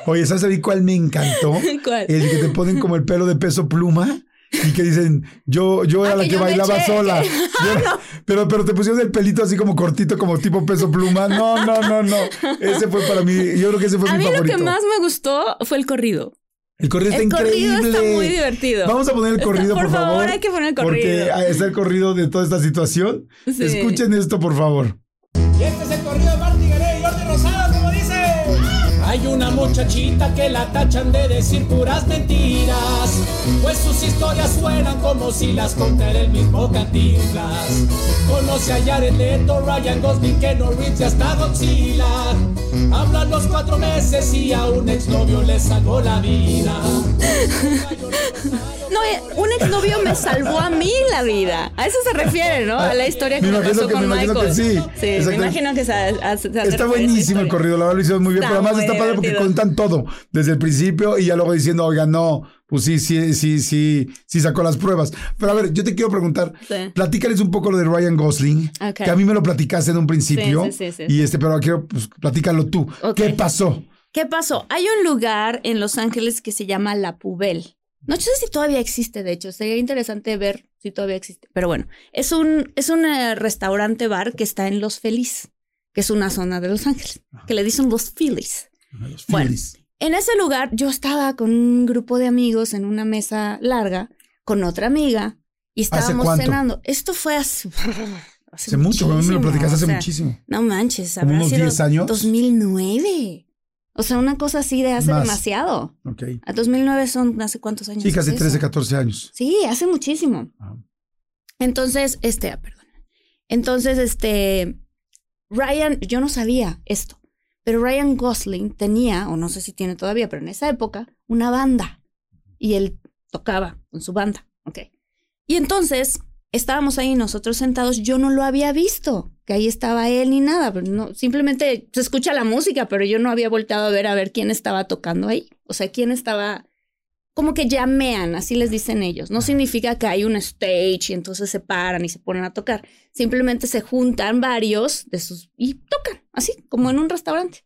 Oye, ¿sabes a mí cuál me encantó? [laughs] ¿Cuál? El que te ponen como el pelo de peso pluma y que dicen, yo, yo era Ah, la que que yo me bailaba eché, sola. que- Yo- pero, pero te pusieron el pelito así como cortito, como tipo peso pluma. No, no, no, no. Ese fue para mí, yo creo que ese fue A mi mí lo favorito. que más me gustó fue el corrido. El corrido está El corrido increíble. está muy divertido. Vamos a poner el Está- corrido, [laughs] por por, favor, hay que poner el corrido. Porque ah, está el corrido de toda esta situación. Sí. Escuchen esto, por favor. Y este es el corrido de Marty Gareda y Jordi Rosado. Hay una muchachita que la tachan de decir puras mentiras. Pues sus historias suenan como si las contara el mismo Cantinflas. Conoce a Jared Leto, Ryan Gosling, Ken Reeves y hasta Godzilla. Hablan los cuatro meses y a un exnovio le salvó la vida. No, eh, un exnovio me salvó a mí la vida. A eso se refiere, ¿no? A la historia que Me pasó que- con me imagino Michael. que sí. Sí, me imagino que se, Está referencia a esa buenísimo el corrido, la verdad lo hicieron muy bien, Está pero además está padre porque cuentan todo desde el principio y ya luego diciendo, oiga, no, pues sí, sí, sí, sí, sí sacó las pruebas. Pero a ver, yo te quiero preguntar, Sí. platícales un poco lo de Ryan Gosling, que a mí me lo platicaste en un principio, Sí, sí, y este, pero quiero, pues, platícalo tú. ¿Qué pasó? ¿Qué pasó? Hay un lugar en Los Ángeles que se llama La Pubel. No sé si todavía existe, de hecho, sería interesante ver si todavía existe. Pero bueno, es un, es un eh, restaurante bar que está en Los Feliz, que es una zona de Los Ángeles, que le dicen Los Phillies. Los Bueno. Phillies. En ese lugar yo estaba con un grupo de amigos en una mesa larga con otra amiga y estábamos cenando. Esto fue hace, [laughs] Hace mucho, a mí me lo platicaste hace o sea, muchísimo. No manches, ¿Como habrá unos sido 10 años? 2009. O sea, una cosa así de hace Más. demasiado. Ok. A 2009 son hace cuántos años. Sí, casi es eso? 13, 14 años. Sí, hace muchísimo. Entonces, este, ah, perdón. Entonces, este, Ryan, yo no sabía esto, pero Ryan Gosling tenía, o no sé si tiene todavía, pero en esa época, una banda. Y él tocaba con su banda, ¿ok? Y entonces, estábamos ahí nosotros sentados, yo no lo había visto, que ahí estaba él ni nada, no, simplemente se escucha la música, pero yo no había volteado a ver a ver quién estaba tocando ahí, o sea, quién estaba como que llamean, así les dicen ellos. No significa que hay un stage y entonces se paran y se ponen a tocar. Simplemente se juntan varios de sus y tocan, así como en un restaurante.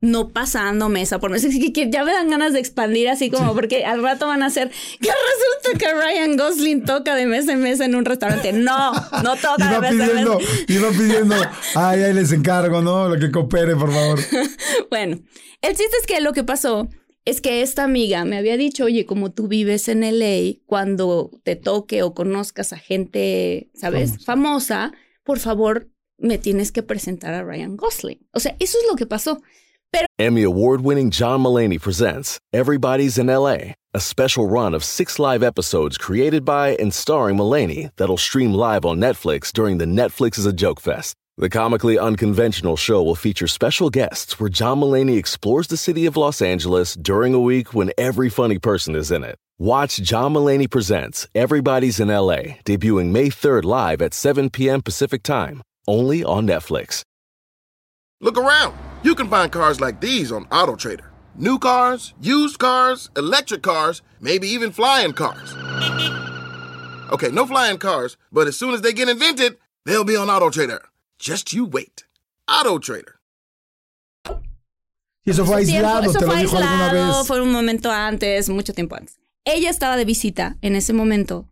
No pasando mesa por mesa. Que ya me dan ganas de expandir así como porque al rato van a hacer que resulta que Ryan Gosling toca de mesa en mesa en un restaurante. No, no toca de mesa en pidiendo, mesa. y va pidiendo, ay, ahí les encargo, ¿no? Lo que coopere, por favor. [laughs] Bueno, el chiste es que lo que pasó es que esta amiga me había dicho, oye, como tú vives en LA, cuando te toque o conozcas a gente, ¿sabes? Famosa, por favor, me tienes que presentar a Ryan Gosling. O sea, eso es lo que pasó. Emmy award winning John Mullaney presents Everybody's in LA, a special run of six live episodes created by and starring Mullaney that'll stream live on Netflix during the Netflix is a Joke Fest. The comically unconventional show will feature special guests where John Mullaney explores the city of Los Angeles during a week when every funny person is in it. Watch John Mullaney Presents Everybody's in LA, debuting May 3rd live at 7 p.m. Pacific Time, only on Netflix. Look around. You can find cars like these on AutoTrader. New cars, used cars, electric cars, maybe even flying cars. Okay, no flying cars, but as soon as they get invented, they'll be on AutoTrader. Just you wait. AutoTrader. Y eso fue aislado, Tiempo- eso te lo fue dijo alguna vez. fue un momento antes, mucho tiempo antes. Ella estaba de visita en ese momento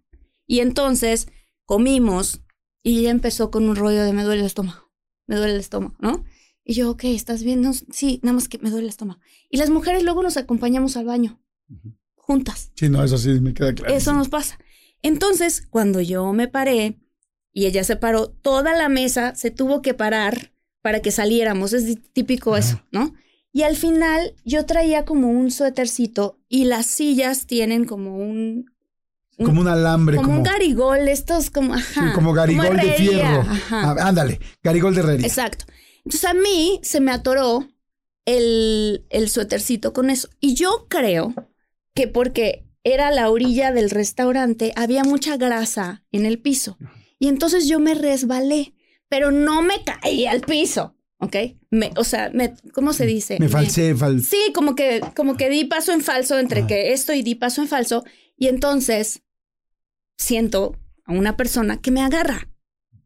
y entonces comimos y ella empezó con un rollo de me duele el estómago, me duele el estómago, ¿no? Y yo, ok, ¿estás bien? No, sí, nada más que me duele el estómago. Y las mujeres luego nos acompañamos al baño, juntas. Sí, no, eso sí me queda claro. Eso nos pasa. Entonces, cuando yo me paré y ella se paró, toda la mesa se tuvo que parar para que saliéramos. Es típico eso, ¿no? Y al final yo traía como un suétercito y las sillas tienen como un... un- Como un alambre, como, como, un garigol, estos como... sí, Ajá, como garigol de fierro. Ajá. Ah, ándale, garigol de herrería. Exacto. Entonces a mí se me atoró el, el suétercito con eso. Y yo creo que porque era la orilla del restaurante, había mucha grasa en el piso. Y entonces yo me resbalé, pero no me caí al piso, ¿ok? Me, o sea, me, ¿cómo se dice? Me falsé, fal- Sí, como que, como que di paso en falso entre que esto y di paso en falso. Y entonces siento a una persona que me agarra,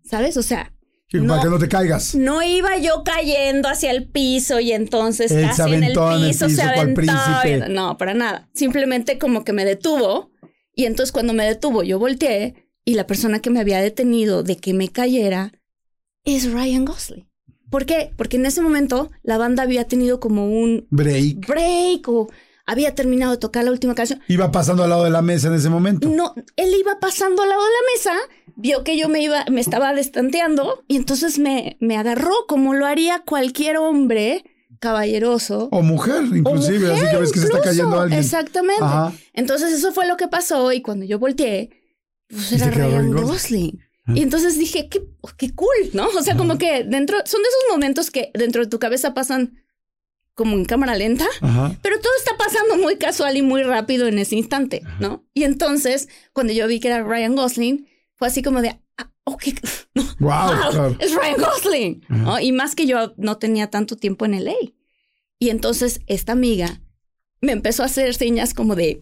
¿sabes? O sea, que para que no te caigas. no iba yo cayendo hacia el piso y entonces Él casi en el aventó en el piso, se aventó. No, para nada. Simplemente como que me detuvo Y entonces cuando me detuvo, yo volteé y la persona que me había detenido de que me cayera es Ryan Gosling. ¿Por qué? Porque en ese momento la banda había tenido como un Break. break o había terminado de tocar la última canción. Iba pasando al lado de la mesa en ese momento. No, él iba pasando al lado de la mesa, vio que yo me iba, me estaba destanteando y entonces me, me agarró como lo haría cualquier hombre caballeroso. O mujer, inclusive, O así que mujer ves que se está cayendo alguien. Exactamente. Ajá. Entonces eso fue lo que pasó y cuando yo volteé, pues ¿Viste era Ryan Gosling. Y entonces dije, qué, qué cool, ¿no? O sea, como que dentro, son de esos momentos que dentro de tu cabeza pasan como en cámara lenta, Ajá. pero todo está pasando muy casual y muy rápido en ese instante, ¿no? Y entonces, cuando yo vi que era Ryan Gosling, fue así como de, ah, ok, [laughs] no, Wow, wow, claro. es Ryan Gosling, ¿no? Y más que yo no tenía tanto tiempo en LA. Y entonces esta amiga me empezó a hacer señas como de,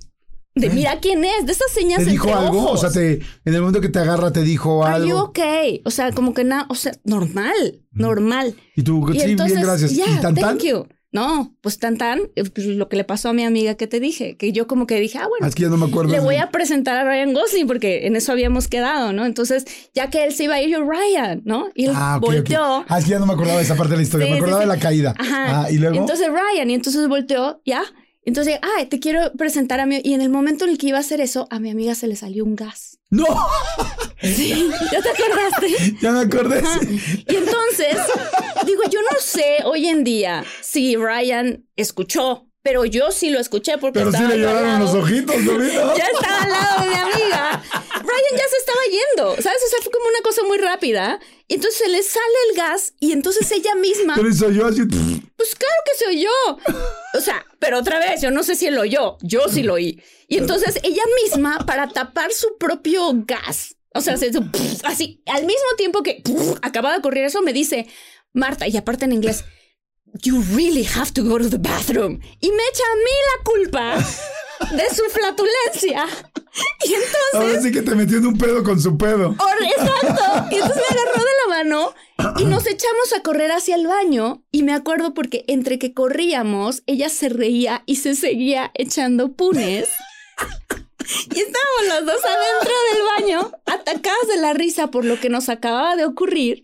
de mira quién es, de esas señas ¿Te dijo entre algo? ojos. O sea, te, en el momento que te agarra, te dijo Are you algo. okay? O sea, como que nada, o sea, normal, normal. Y tú, Y sí, entonces, bien, gracias. ya, ¿Y tan tan? thank you. No, pues tan tan, eh, pues, lo que le pasó a mi amiga que te dije, que yo como que dije, ah, bueno, es que ya no me acuerdo. le voy a presentar a Ryan Gosling porque en eso habíamos quedado, ¿no? Entonces, ya que él se iba a ir, yo, Ryan, ¿no? Y él Ah, ok, ok. volteó. Ah, es que ya no me acordaba de esa parte de la historia. Sí, me acordaba sí. de la caída. Ajá. Ah, y luego. Entonces Ryan, y entonces volteó, ya. Entonces, ah, te quiero presentar a mi. Y en el momento en el que iba a hacer eso, a mi amiga se le salió un gas. ¡No! Sí, ¿ya te acordaste? [laughs] ya me acordé. Ajá. sí. Y entonces, digo, yo no sé hoy en día si Ryan escuchó, pero yo sí lo escuché porque Pero sí estaba le yo al lloraron los ojitos, ¿no? [laughs] Ya estaba al lado de mi amiga. Ryan ya se estaba yendo, ¿sabes? O sea, fue como una cosa muy rápida. Y entonces se le sale el gas y entonces ella misma, Pero hizo yo así. pues claro que se oyó. O sea, pero otra vez, yo no sé si él lo oyó, yo sí lo oí. Y entonces ella misma, para tapar su propio gas, o sea, se hizo así, al mismo tiempo que acababa de ocurrir eso, me dice, Marta, y aparte en inglés, You really have to go to the bathroom. Y me echa a mí la culpa de su flatulencia. Y entonces. Ahora sí que te metió en un pedo con su pedo. Exacto. Y entonces me agarró de la mano y nos echamos a correr hacia el baño. Y me acuerdo porque entre que corríamos, ella se reía y se seguía echando punes. Y estábamos los dos adentro del baño, atacados de la risa por lo que nos acababa de ocurrir.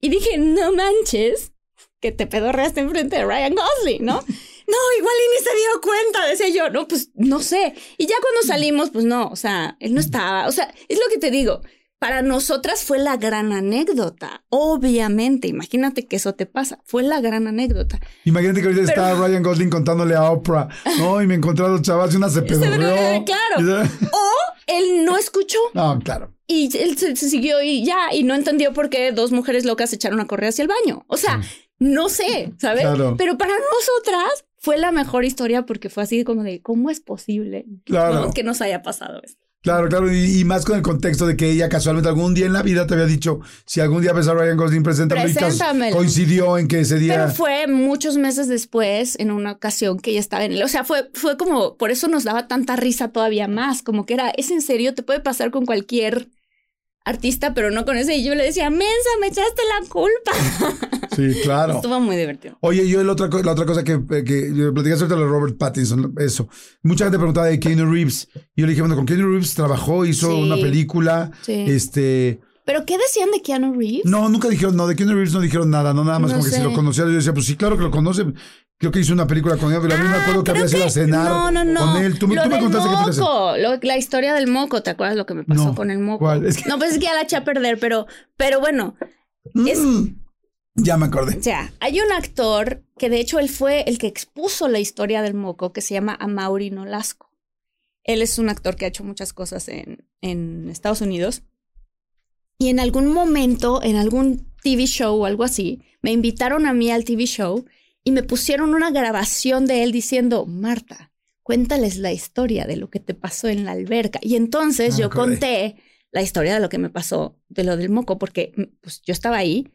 Y dije, no manches, que te pedorreaste enfrente de Ryan Gosling, ¿no? No, igual y ni se dio cuenta, decía yo. No, pues no sé. Y ya cuando salimos, pues no, o sea, él no estaba. O sea, es lo que te digo. Para nosotras fue la gran anécdota. Obviamente, imagínate que eso te pasa. Fue la gran anécdota. Imagínate que ahorita Pero- está Ryan Gosling contándole a Oprah. No, y me encontré a los chavales y una se [laughs] pedorreó. Claro. [laughs] O él no escuchó. No, claro. Y él se, se siguió y ya, y no entendió por qué dos mujeres locas se echaron a correr hacia el baño. O sea, no sé, ¿sabes? Claro. Pero para nosotras fue la mejor historia porque fue así como de, ¿cómo es posible Claro. [laughs] no? que nos haya pasado esto? Claro, claro, y, y más con el contexto de que ella casualmente algún día en la vida te había dicho, si algún día ves a Ryan Gosling, preséntamelo. Preséntamelo. coincidió en que ese día... Pero fue muchos meses después, en una ocasión que ella estaba en el... O sea, fue, fue como, por eso nos daba tanta risa todavía más, como que era, es en serio, te puede pasar con cualquier artista, pero no con ese. Y yo le decía, mensa, me echaste la culpa. [laughs] Sí, claro. Estuvo muy divertido. Oye, yo la otra, la otra cosa que, que yo platicaste ahorita de Robert Pattinson, eso. Mucha gente preguntaba de Keanu Reeves. Y yo le dije, bueno, con Keanu Reeves trabajó, hizo Sí. una película. Sí. Este. ¿Pero qué decían de Keanu Reeves? No, nunca dijeron, no, de Keanu Reeves no dijeron nada, no, nada más No como que si lo conocía. Yo decía, pues sí, claro que lo conoce. Creo que hizo una película con él, pero a mí me acuerdo que había sido a cenar Ah, No, no, no. con él. Tú, lo tú me contaste que te moco, lo- la historia del moco, ¿te acuerdas lo que me pasó No. con el moco? ¿Cuál? Es que- No, pues es que ya la eché a perder, pero, pero bueno, es, Mm, ya me acordé. o sea, hay un actor que de hecho él fue el que expuso la historia del moco, que se llama Amaury Nolasco. Él es un actor que ha hecho muchas cosas en, en Estados Unidos. Y en algún momento, en algún TV show o algo así, me invitaron a mí al TV show y me pusieron una grabación de él diciendo, Marta, cuéntales la historia de lo que te pasó en la alberca. Y entonces Ah, yo conté la historia de lo que me pasó, de lo del moco, porque pues, yo estaba ahí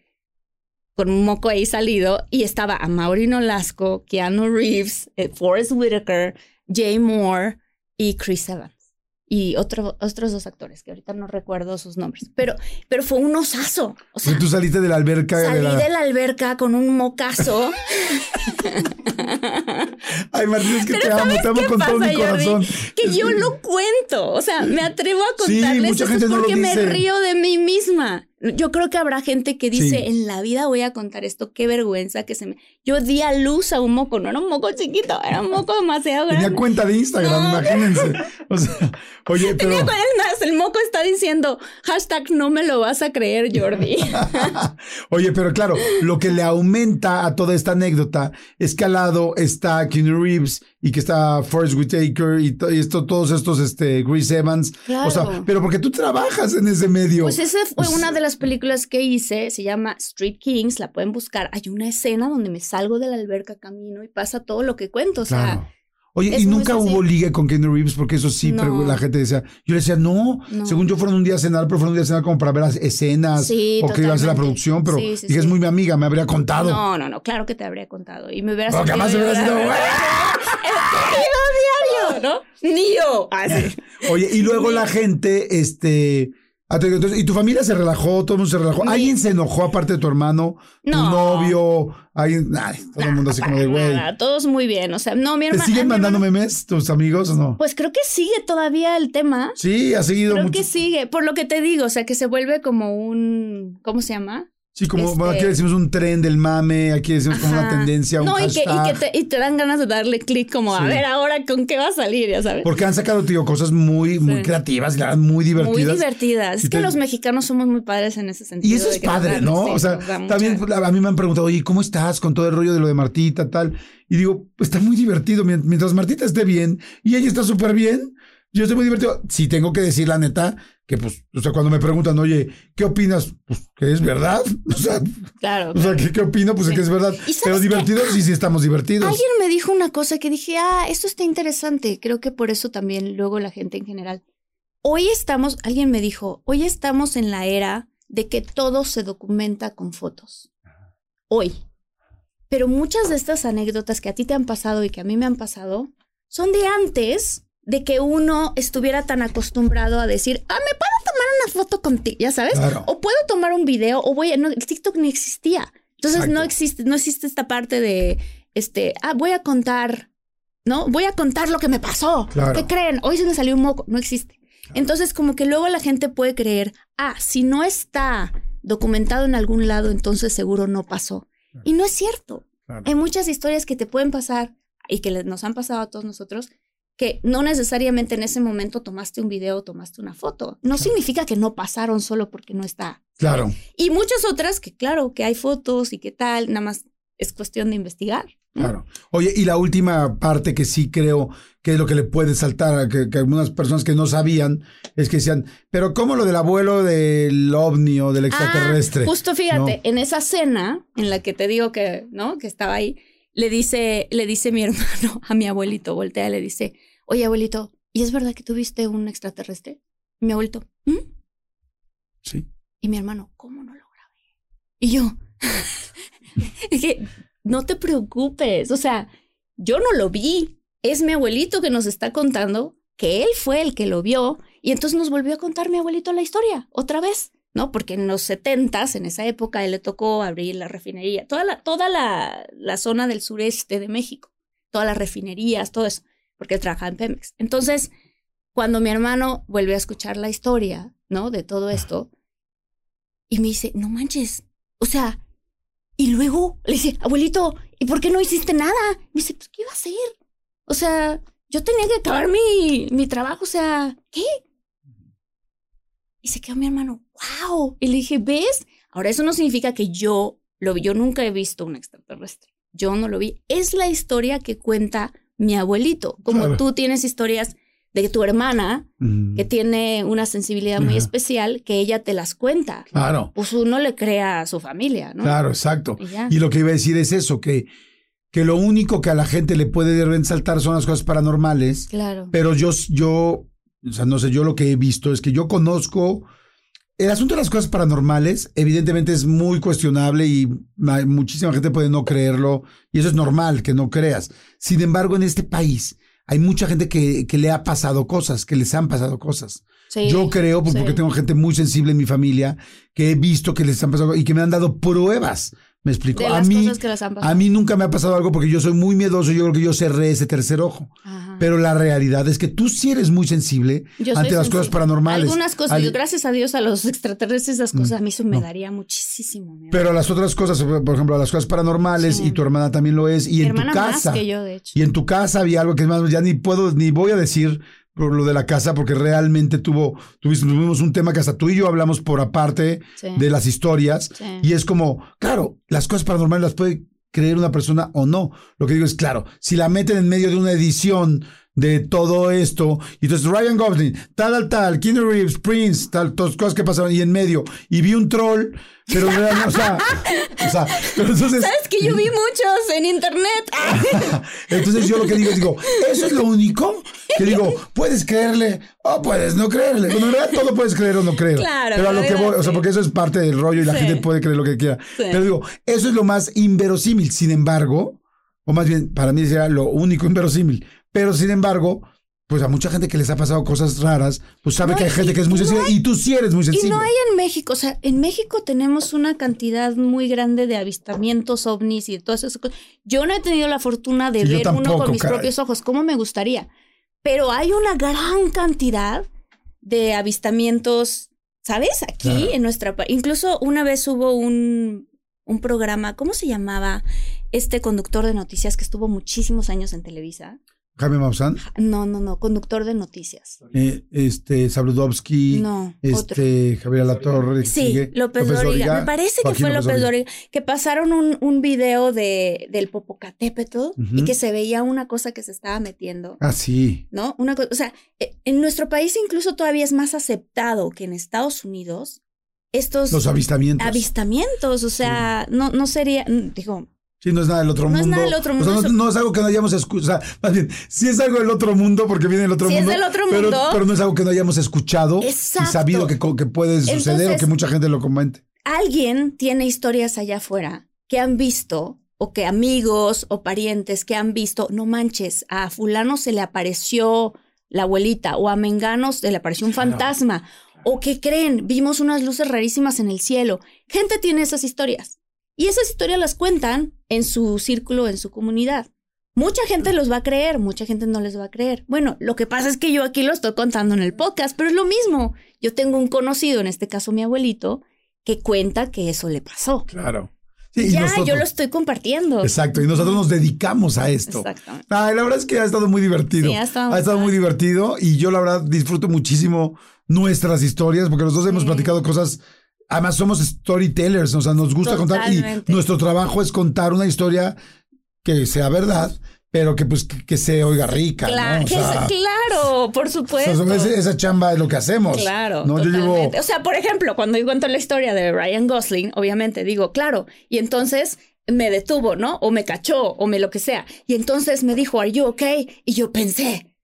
con un moco ahí salido y estaba a Maureen Olasco, Keanu Reeves, eh, Forrest Whitaker, Jay Moore y Chris Evans. Y otro, otros dos actores que ahorita no recuerdo sus nombres, pero, pero fue un osazo. O sea, tú saliste de la alberca. salí de la... de la alberca con un mocazo. [laughs] Ay, Martín, es que Pero te amo, ¿sabes te amo con todo mi corazón. Jordi? Que yo lo cuento, o sea, me atrevo a Sí, contarles eso lo porque me río de mí misma. Yo creo que habrá gente que dice, Sí. en la vida voy a contar esto, qué vergüenza que se me... Yo di a luz a un moco, no era un moco chiquito, era un moco demasiado grande. Tenía cuenta de Instagram, No. imagínense. [laughs] O sea, oye, pero. Tenía el moco está diciendo, hashtag no me lo vas a creer, Jordi. [laughs] Oye, pero claro, lo que le aumenta a toda esta anécdota es que al lado está Keanu Reeves y que está Forrest Whitaker y, y esto, todos estos, este, Chris Evans. O sea, Claro. pero porque tú trabajas en ese medio. Pues esa fue una de las películas que hice, se llama Street Kings, la pueden buscar. Hay una escena donde me salgo de la alberca, camino y pasa todo lo que cuento. O sea, Claro. Oye, es y nunca hubo ligue con Keanu Reeves, porque eso sí, No. pero la gente decía, yo le decía, no, No. según yo fueron un día a cenar, pero fueron un día a cenar como para ver las escenas Sí, o que iba a hacer la producción, pero Sí, sí, dije, es muy mi amiga, me habría contado. no, no, no, claro que te habría contado. Y me hubieras Porque además se hubiera sido, [laughs] diario, ¿no? Ni yo. Así. [laughs] Oye, y luego la gente, este, entonces, y tu familia se relajó, todo el mundo se relajó. ¿Alguien se enojó aparte de tu hermano, tu No. novio? Alguien, ay, todo el mundo así como de, güey. Todos muy bien. O sea, no, mi ¿Te hermana. siguen mandando memes tus amigos o no? Pues creo que sigue todavía el tema. Sí, ha seguido Creo mucho. que sigue. Por lo que te digo, o sea, que se vuelve como un. ¿Cómo se llama? Sí, como este- bueno, aquí decimos un tren del mame, aquí decimos como una tendencia, un No, y que, y, hashtag. que te, y te dan ganas de darle clic como, a ver, ahora con qué va a salir, ya sabes. Porque han sacado, tío, cosas muy, muy creativas la muy divertidas. Muy divertidas. Y Es que los mexicanos somos muy padres en ese sentido. Y eso es padre, ¿no? sí, o sea, mucha- también a mí me han preguntado, oye, ¿cómo estás con todo el rollo de lo de Martita, tal? Y digo, está muy divertido. Mien- Mientras Martita esté bien y ella está súper bien, yo estoy muy divertido. Si tengo que decir la neta, que pues, o sea, cuando me preguntan, oye, ¿qué opinas? Pues que es verdad. [laughs] O sea, Claro. o sea ¿qué, qué opino? Pues Sí. que es verdad. ¿Y sabes Pero divertidos, sí, sí estamos divertidos. Alguien me dijo una cosa que dije, ah, esto está interesante. Creo que por eso también luego la gente en general. Hoy estamos, alguien me dijo, hoy estamos en la era de que todo se documenta con fotos. Hoy. Pero muchas de estas anécdotas que a ti te han pasado y que a mí me han pasado son de antes de que uno estuviera tan acostumbrado a decir, ah, me puedo tomar una foto contigo, ya sabes, Claro. o puedo tomar un video, o voy a, no, TikTok ni existía. Entonces no existe, no existe esta parte de, este, ah, voy a contar, ¿no? Voy a contar lo que me pasó. Claro. ¿Qué creen? Hoy se me salió un moco, no existe. Entonces como que luego la gente puede creer, ah, si no está documentado en algún lado, entonces seguro no pasó. Y no es cierto. Hay muchas historias que te pueden pasar y que nos han pasado a todos nosotros que no necesariamente en ese momento tomaste un video o tomaste una foto. No significa que no pasaron solo porque no está. Claro. Y muchas otras que claro, que hay fotos y qué tal, nada más es cuestión de investigar. ¿no? Claro. Oye, y la última parte que sí creo que es lo que le puede saltar a que, que algunas personas que no sabían es que decían, pero ¿cómo lo del abuelo del ovni o del extraterrestre? Ah, justo fíjate, ¿No? en esa cena en la que te digo que, ¿no? Que estaba ahí, le dice, le dice mi [laughs] hermano a mi abuelito, voltea le dice, oye abuelito, ¿y es verdad que tuviste un extraterrestre? Mi abuelito, ¿Mm? Sí. Y mi hermano, ¿cómo no lo grabé? Y yo, [laughs] es que no te preocupes, o sea, yo no lo vi, es mi abuelito que nos está contando que él fue el que lo vio y entonces nos volvió a contar mi abuelito la historia otra vez, ¿no? Porque en los setentas, en esa época, él le tocó abrir la refinería, toda la, toda la, la zona del sureste de México, todas las refinerías, todo eso, porque él trabajaba en Pemex. Entonces, cuando mi hermano vuelve a escuchar la historia, ¿no? De todo esto, y me dice, no manches, o sea, y luego le dice, abuelito, ¿y por qué no hiciste nada? Me dice, pues, ¿qué iba a hacer? O sea, yo tenía que acabar mi, mi trabajo, o sea, ¿qué? Y se quedó mi hermano, wow. Y le dije, ¿ves? Ahora, eso no significa que yo lo vi, yo nunca he visto un extraterrestre. Yo no lo vi. Es la historia que cuenta mi abuelito. Como Claro. tú tienes historias de tu hermana, Mm, que tiene una sensibilidad muy Ajá. especial, que ella te las cuenta. Claro. Pues uno le crea a su familia, ¿no? Claro, exacto. Y. Y lo que iba a decir es eso, que, que lo único que a la gente le puede resaltar son las cosas paranormales, Claro. pero yo, yo, o sea, no sé, yo lo que he visto es que yo conozco, el asunto de las cosas paranormales evidentemente es muy cuestionable y ma- muchísima gente puede no creerlo y eso es normal que no creas. Sin embargo, en este país hay mucha gente que, que le ha pasado cosas, que les han pasado cosas. Sí, Yo creo, pues, sí. porque tengo gente muy sensible en mi familia, que he visto que les han pasado y que me han dado pruebas Me explico. De a mí, cosas que les han pasado. a mí nunca me ha pasado algo porque yo soy muy miedoso. Yo creo que yo cerré ese tercer ojo. Ajá. Pero la realidad es que tú sí eres muy sensible Yo ante las sensible. cosas paranormales. Algunas cosas, Al- yo, gracias a Dios, a los extraterrestres, esas cosas a mí eso me no. daría muchísimo miedo. Pero las otras cosas, por ejemplo, las cosas paranormales, Sí. y tu hermana también lo es, y Mi en tu más casa. que yo, de hecho. Y en tu casa había algo que es más, ya ni puedo, ni voy a decir por lo de la casa, porque realmente tuvo, tuvimos, tuvimos un tema que hasta tú y yo hablamos por aparte Sí. de las historias. Sí. Y es como, claro, las cosas paranormales las puede creer una persona o no. Lo que digo es, claro, si la meten en medio de una edición de todo esto, y entonces Ryan Gosling, tal, tal, tal, Keanu Reeves, Prince, tal, todas cosas que pasaron, y en medio, y vi un troll, pero o sea, o sea, pero entonces... ¿Sabes que yo vi muchos en internet? [laughs] Entonces yo lo que digo es, digo, eso es lo único que digo, puedes creerle o puedes no creerle. Bueno, en realidad todo puedes creer o no creer. Claro, Pero a lo que voy, o sea, porque eso es parte del rollo y la Sí. gente puede creer lo que quiera. Sí. Pero digo, eso es lo más inverosímil. Sin embargo, o más bien, para mí sería lo único inverosímil. Pero sin embargo, pues a mucha gente que les ha pasado cosas raras, pues sabe No, que hay y- gente que es muy y no sensible hay- y tú sí eres muy Y sensible. no hay en México, o sea, en México tenemos una cantidad muy grande de avistamientos ovnis y de todas esas cosas. Yo no he tenido la fortuna de Sí, ver uno con mis caray. propios ojos, como me gustaría. Pero hay una gran cantidad de avistamientos, ¿sabes? Aquí Claro. en nuestra país. Incluso una vez hubo un, un programa, ¿cómo se llamaba? Este conductor de noticias que estuvo muchísimos años en Televisa. Jaime Maussan, No, no, no, conductor de noticias. eh, este, Sabludovsky, No, este, Javier Alatorre, Sí, sigue, López, Dóriga. Me parece que fue López Dóriga. Que pasaron un, un video de, del Popocatépetl y que se veía una cosa que se estaba metiendo. Ah, sí. ¿No? Una cosa, o sea, eh, en nuestro país incluso todavía es más aceptado que en Estados Unidos estos Los avistamientos. avistamientos. O sea, no, no sería, digo, Sí, no es nada del otro No es mundo. nada del otro O sea, mundo, no, es algo que no hayamos escuchado. O sea, más bien, sí es algo del otro mundo porque viene del otro Sí es mundo. del otro pero, mundo. Pero no es algo que no hayamos escuchado Exacto. y sabido que, que puede suceder o que mucha gente lo comente. alguien tiene historias allá afuera que han visto o que amigos o parientes que han visto, no manches, a fulano se le apareció la abuelita o a Mengano se le apareció un fantasma o que creen, vimos unas luces rarísimas en el cielo. Gente tiene esas historias y esas historias las cuentan en su círculo, en su comunidad. Mucha gente los va a creer, mucha gente no les va a creer. Bueno, lo que pasa es que yo aquí lo estoy contando en el podcast, pero es lo mismo. Yo tengo un conocido, en este caso mi abuelito, que cuenta que eso le pasó. Claro. Sí, y ya, nosotros- yo lo estoy compartiendo. Exacto, y nosotros nos dedicamos a esto. Exactamente. Ay, la verdad es que ha estado muy divertido. Sí, ha estado ha estado muy divertido y yo la verdad disfruto muchísimo nuestras historias porque los dos hemos Sí. platicado cosas. Además somos storytellers, o sea, nos gusta contar y nuestro trabajo es contar una historia que sea verdad, pero que pues que, que se oiga rica, Claro, ¿no? O que es- sea, claro, por o supuesto. sea, esa, esa chamba es lo que hacemos. Claro, No, yo llevo. O sea, por ejemplo, cuando yo cuento la historia de Ryan Gosling, obviamente digo, claro, y entonces me detuvo, ¿no? O me cachó, o me lo que sea. Y entonces me dijo, ¿Are you okay? Y yo pensé,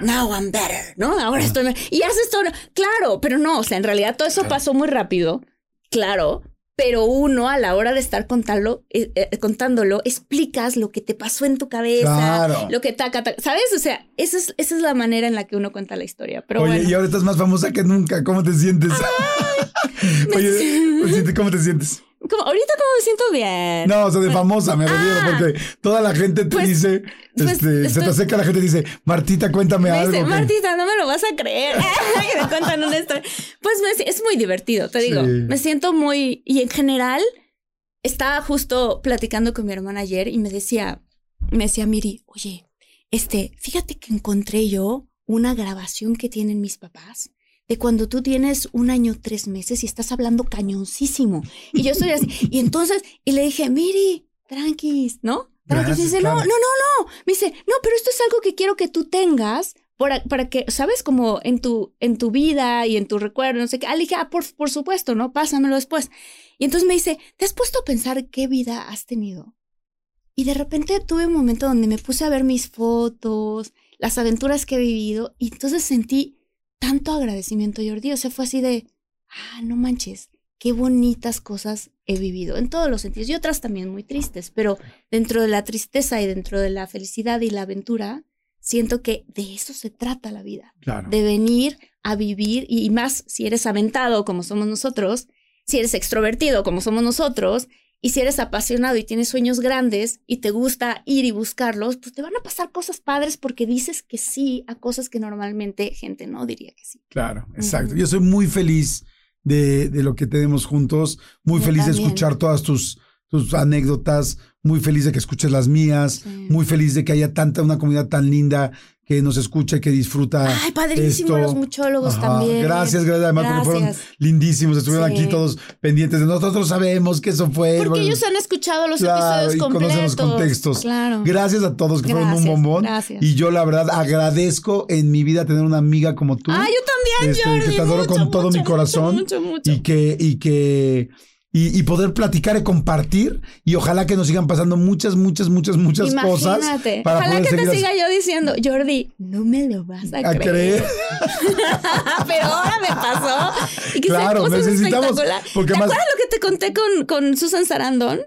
now I'm better, ¿no? Ahora estoy. me- Y haces todo. Claro, pero no, o sea, en realidad todo eso pasó muy rápido, claro. Pero uno a la hora de estar contarlo, eh, eh, contándolo, explicas lo que te pasó en tu cabeza, Claro. lo que taca, taca, ¿sabes? O sea, esa es, esa es la manera en la que uno cuenta la historia. Pero Oye, bueno. y ahora estás más famosa que nunca. ¿Cómo te sientes? [laughs] Oye, ¿cómo te sientes? Como, [laughs] ahorita como me siento bien. No, o sea, de famosa me refiero, Ah. porque toda la gente te Pues- dice, pues, este, se te acerca la gente y dice, Martita, cuéntame Me algo. dice, que-". Martita, no me lo vas a creer. [laughs] me cuentan una historia. Pues es muy divertido, te digo. Sí. Me siento muy. Y en general, estaba justo platicando con mi hermana ayer y me decía, me decía Miri, oye, este, fíjate que encontré yo una grabación que tienen mis papás de cuando tú tienes un año, tres meses y estás hablando cañoncísimo. Y yo estoy así. Y entonces, y le dije, Miri, tranquis, ¿no? Tranquis. Y dice, no, no, no, no. Me dice, no, pero esto es algo que quiero que tú tengas para, para que, ¿sabes? Como en tu, en tu vida y en tu recuerdo, no sé qué. Ah, le dije, ah, por, por supuesto, ¿no? Pásamelo después. Y entonces me dice, ¿te has puesto a pensar qué vida has tenido? Y de repente tuve un momento donde me puse a ver mis fotos, las aventuras que he vivido, y entonces sentí tanto agradecimiento, Jordi. O sea, fue así de, ah, no manches, qué bonitas cosas he vivido, en todos los sentidos, y otras también muy tristes, pero dentro de la tristeza y dentro de la felicidad y la aventura, siento que de eso se trata la vida, Claro. de venir a vivir, y más si eres aventado como somos nosotros, si eres extrovertido como somos nosotros, Y si eres apasionado y tienes sueños grandes y te gusta ir y buscarlos, pues te van a pasar cosas padres porque dices que sí a cosas que normalmente gente no diría que sí. Claro, exacto. Yo soy muy feliz de, de lo que tenemos juntos, muy Yo feliz de escuchar todas tus, tus anécdotas, muy feliz de que escuches las mías, muy feliz de que haya tanta, una comunidad tan linda que nos escucha y que disfruta. Ay, padrísimo esto. los muchólogos Ajá, también. Gracias, gracias. Además, porque fueron Gracias. lindísimos. Estuvieron Sí. aquí todos pendientes de nosotros. Sabemos que eso fue. Porque bueno, ellos han escuchado los Claro, episodios y conocen completos. los contextos. Claro. Gracias a todos que fueron un Gracias, bombón. gracias. Y yo, la verdad, agradezco en mi vida tener una amiga como tú. Ah, yo también, este, Jordi. Que te adoro mucho, con todo mucho, mi corazón. Mucho, mucho, mucho. Y que, y que, y, y poder platicar y compartir. Y ojalá que nos sigan pasando muchas, muchas, muchas, muchas cosas. Para Ojalá poder que te siga yo diciendo, Jordi, no me lo vas a, a creer. [laughs] Pero ahora me pasó. Y que sean Claro, cosas necesitamos, porque ¿Te más- acuerdas lo que te conté con, con Susan Sarandon?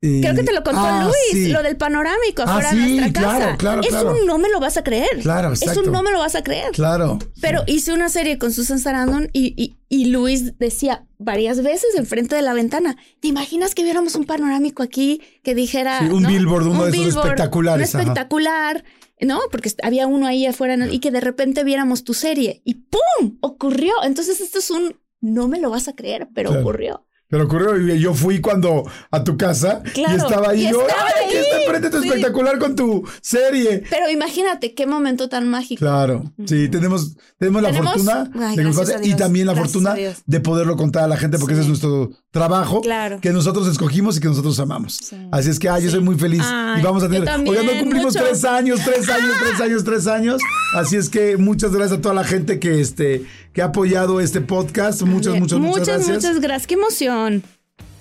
Eh, Creo que te lo contó ah, Luis, sí. lo del panorámico Ah, afuera sí, de nuestra claro, casa. claro, es claro. un no me lo vas a creer. Claro, Es exacto. un no me lo vas a creer. Claro. Pero hice una serie con Susan Sarandon y, y, y Luis decía varias veces enfrente de la ventana, ¿te imaginas que viéramos un panorámico aquí que dijera... Sí, un ¿no? billboard, uno de esos billboard, espectaculares, un ajá. espectacular, ¿no? Porque había uno ahí afuera ¿no? y que de repente viéramos tu serie y ¡pum! Ocurrió. Entonces esto es un... No me lo vas a creer, pero Claro. ocurrió. Pero ocurrió, yo fui cuando a tu casa Claro, y estaba ahí. y yo, estaba ¡ay, que ahí! está enfrente tu Sí. espectacular con tu serie! Pero imagínate qué momento tan mágico. Claro, sí, tenemos, tenemos la Tenemos- fortuna Ay, de que y también la gracias fortuna de poderlo contar a la gente porque Sí. ese es nuestro trabajo Claro. que nosotros escogimos y que nosotros amamos. Sí. Así es que ay, yo soy muy feliz Ay, y vamos a tener. Oigan, no cumplimos mucho. tres años, tres años, tres años, tres años. [laughs] Así es que muchas gracias a toda la gente que este que ha apoyado este podcast. Muchas, muchas, muchas, muchas, gracias. muchas gracias. Qué emoción.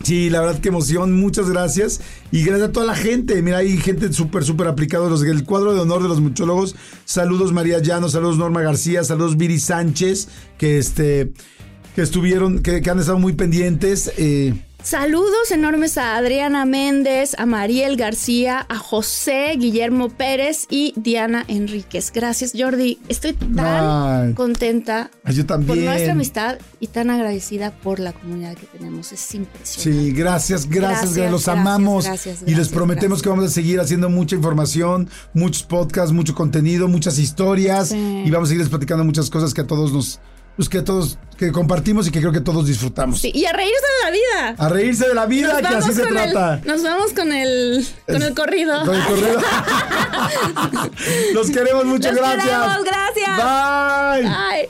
Sí, la verdad, qué emoción. Muchas gracias. Y gracias a toda la gente. Mira, hay gente súper, súper aplicada. El cuadro de honor de los muchólogos. Saludos María Llano, saludos Norma García, saludos Viri Sánchez, que este que estuvieron, que, que han estado muy pendientes. Eh, Saludos enormes a Adriana Méndez, a Mariel García, a José Guillermo Pérez y Diana Enríquez. Gracias, Jordi. Estoy tan Ay. contenta yo también. por nuestra amistad y tan agradecida por la comunidad que tenemos. Es impresionante. Sí, gracias, gracias, Gracias, gracias, los gracias, amamos y les prometemos que vamos a seguir haciendo mucha información, muchos podcasts, mucho contenido, muchas historias Sí. y vamos a seguirles platicando muchas cosas que a todos nos, pues que todos, que compartimos y que creo que todos disfrutamos. Sí, y a reírse de la vida. A reírse de la vida, Nos que así se el- trata. nos vamos con el, con el corrido. Con el corrido. [laughs] Los queremos mucho, Los gracias. queremos, gracias. Bye. Bye.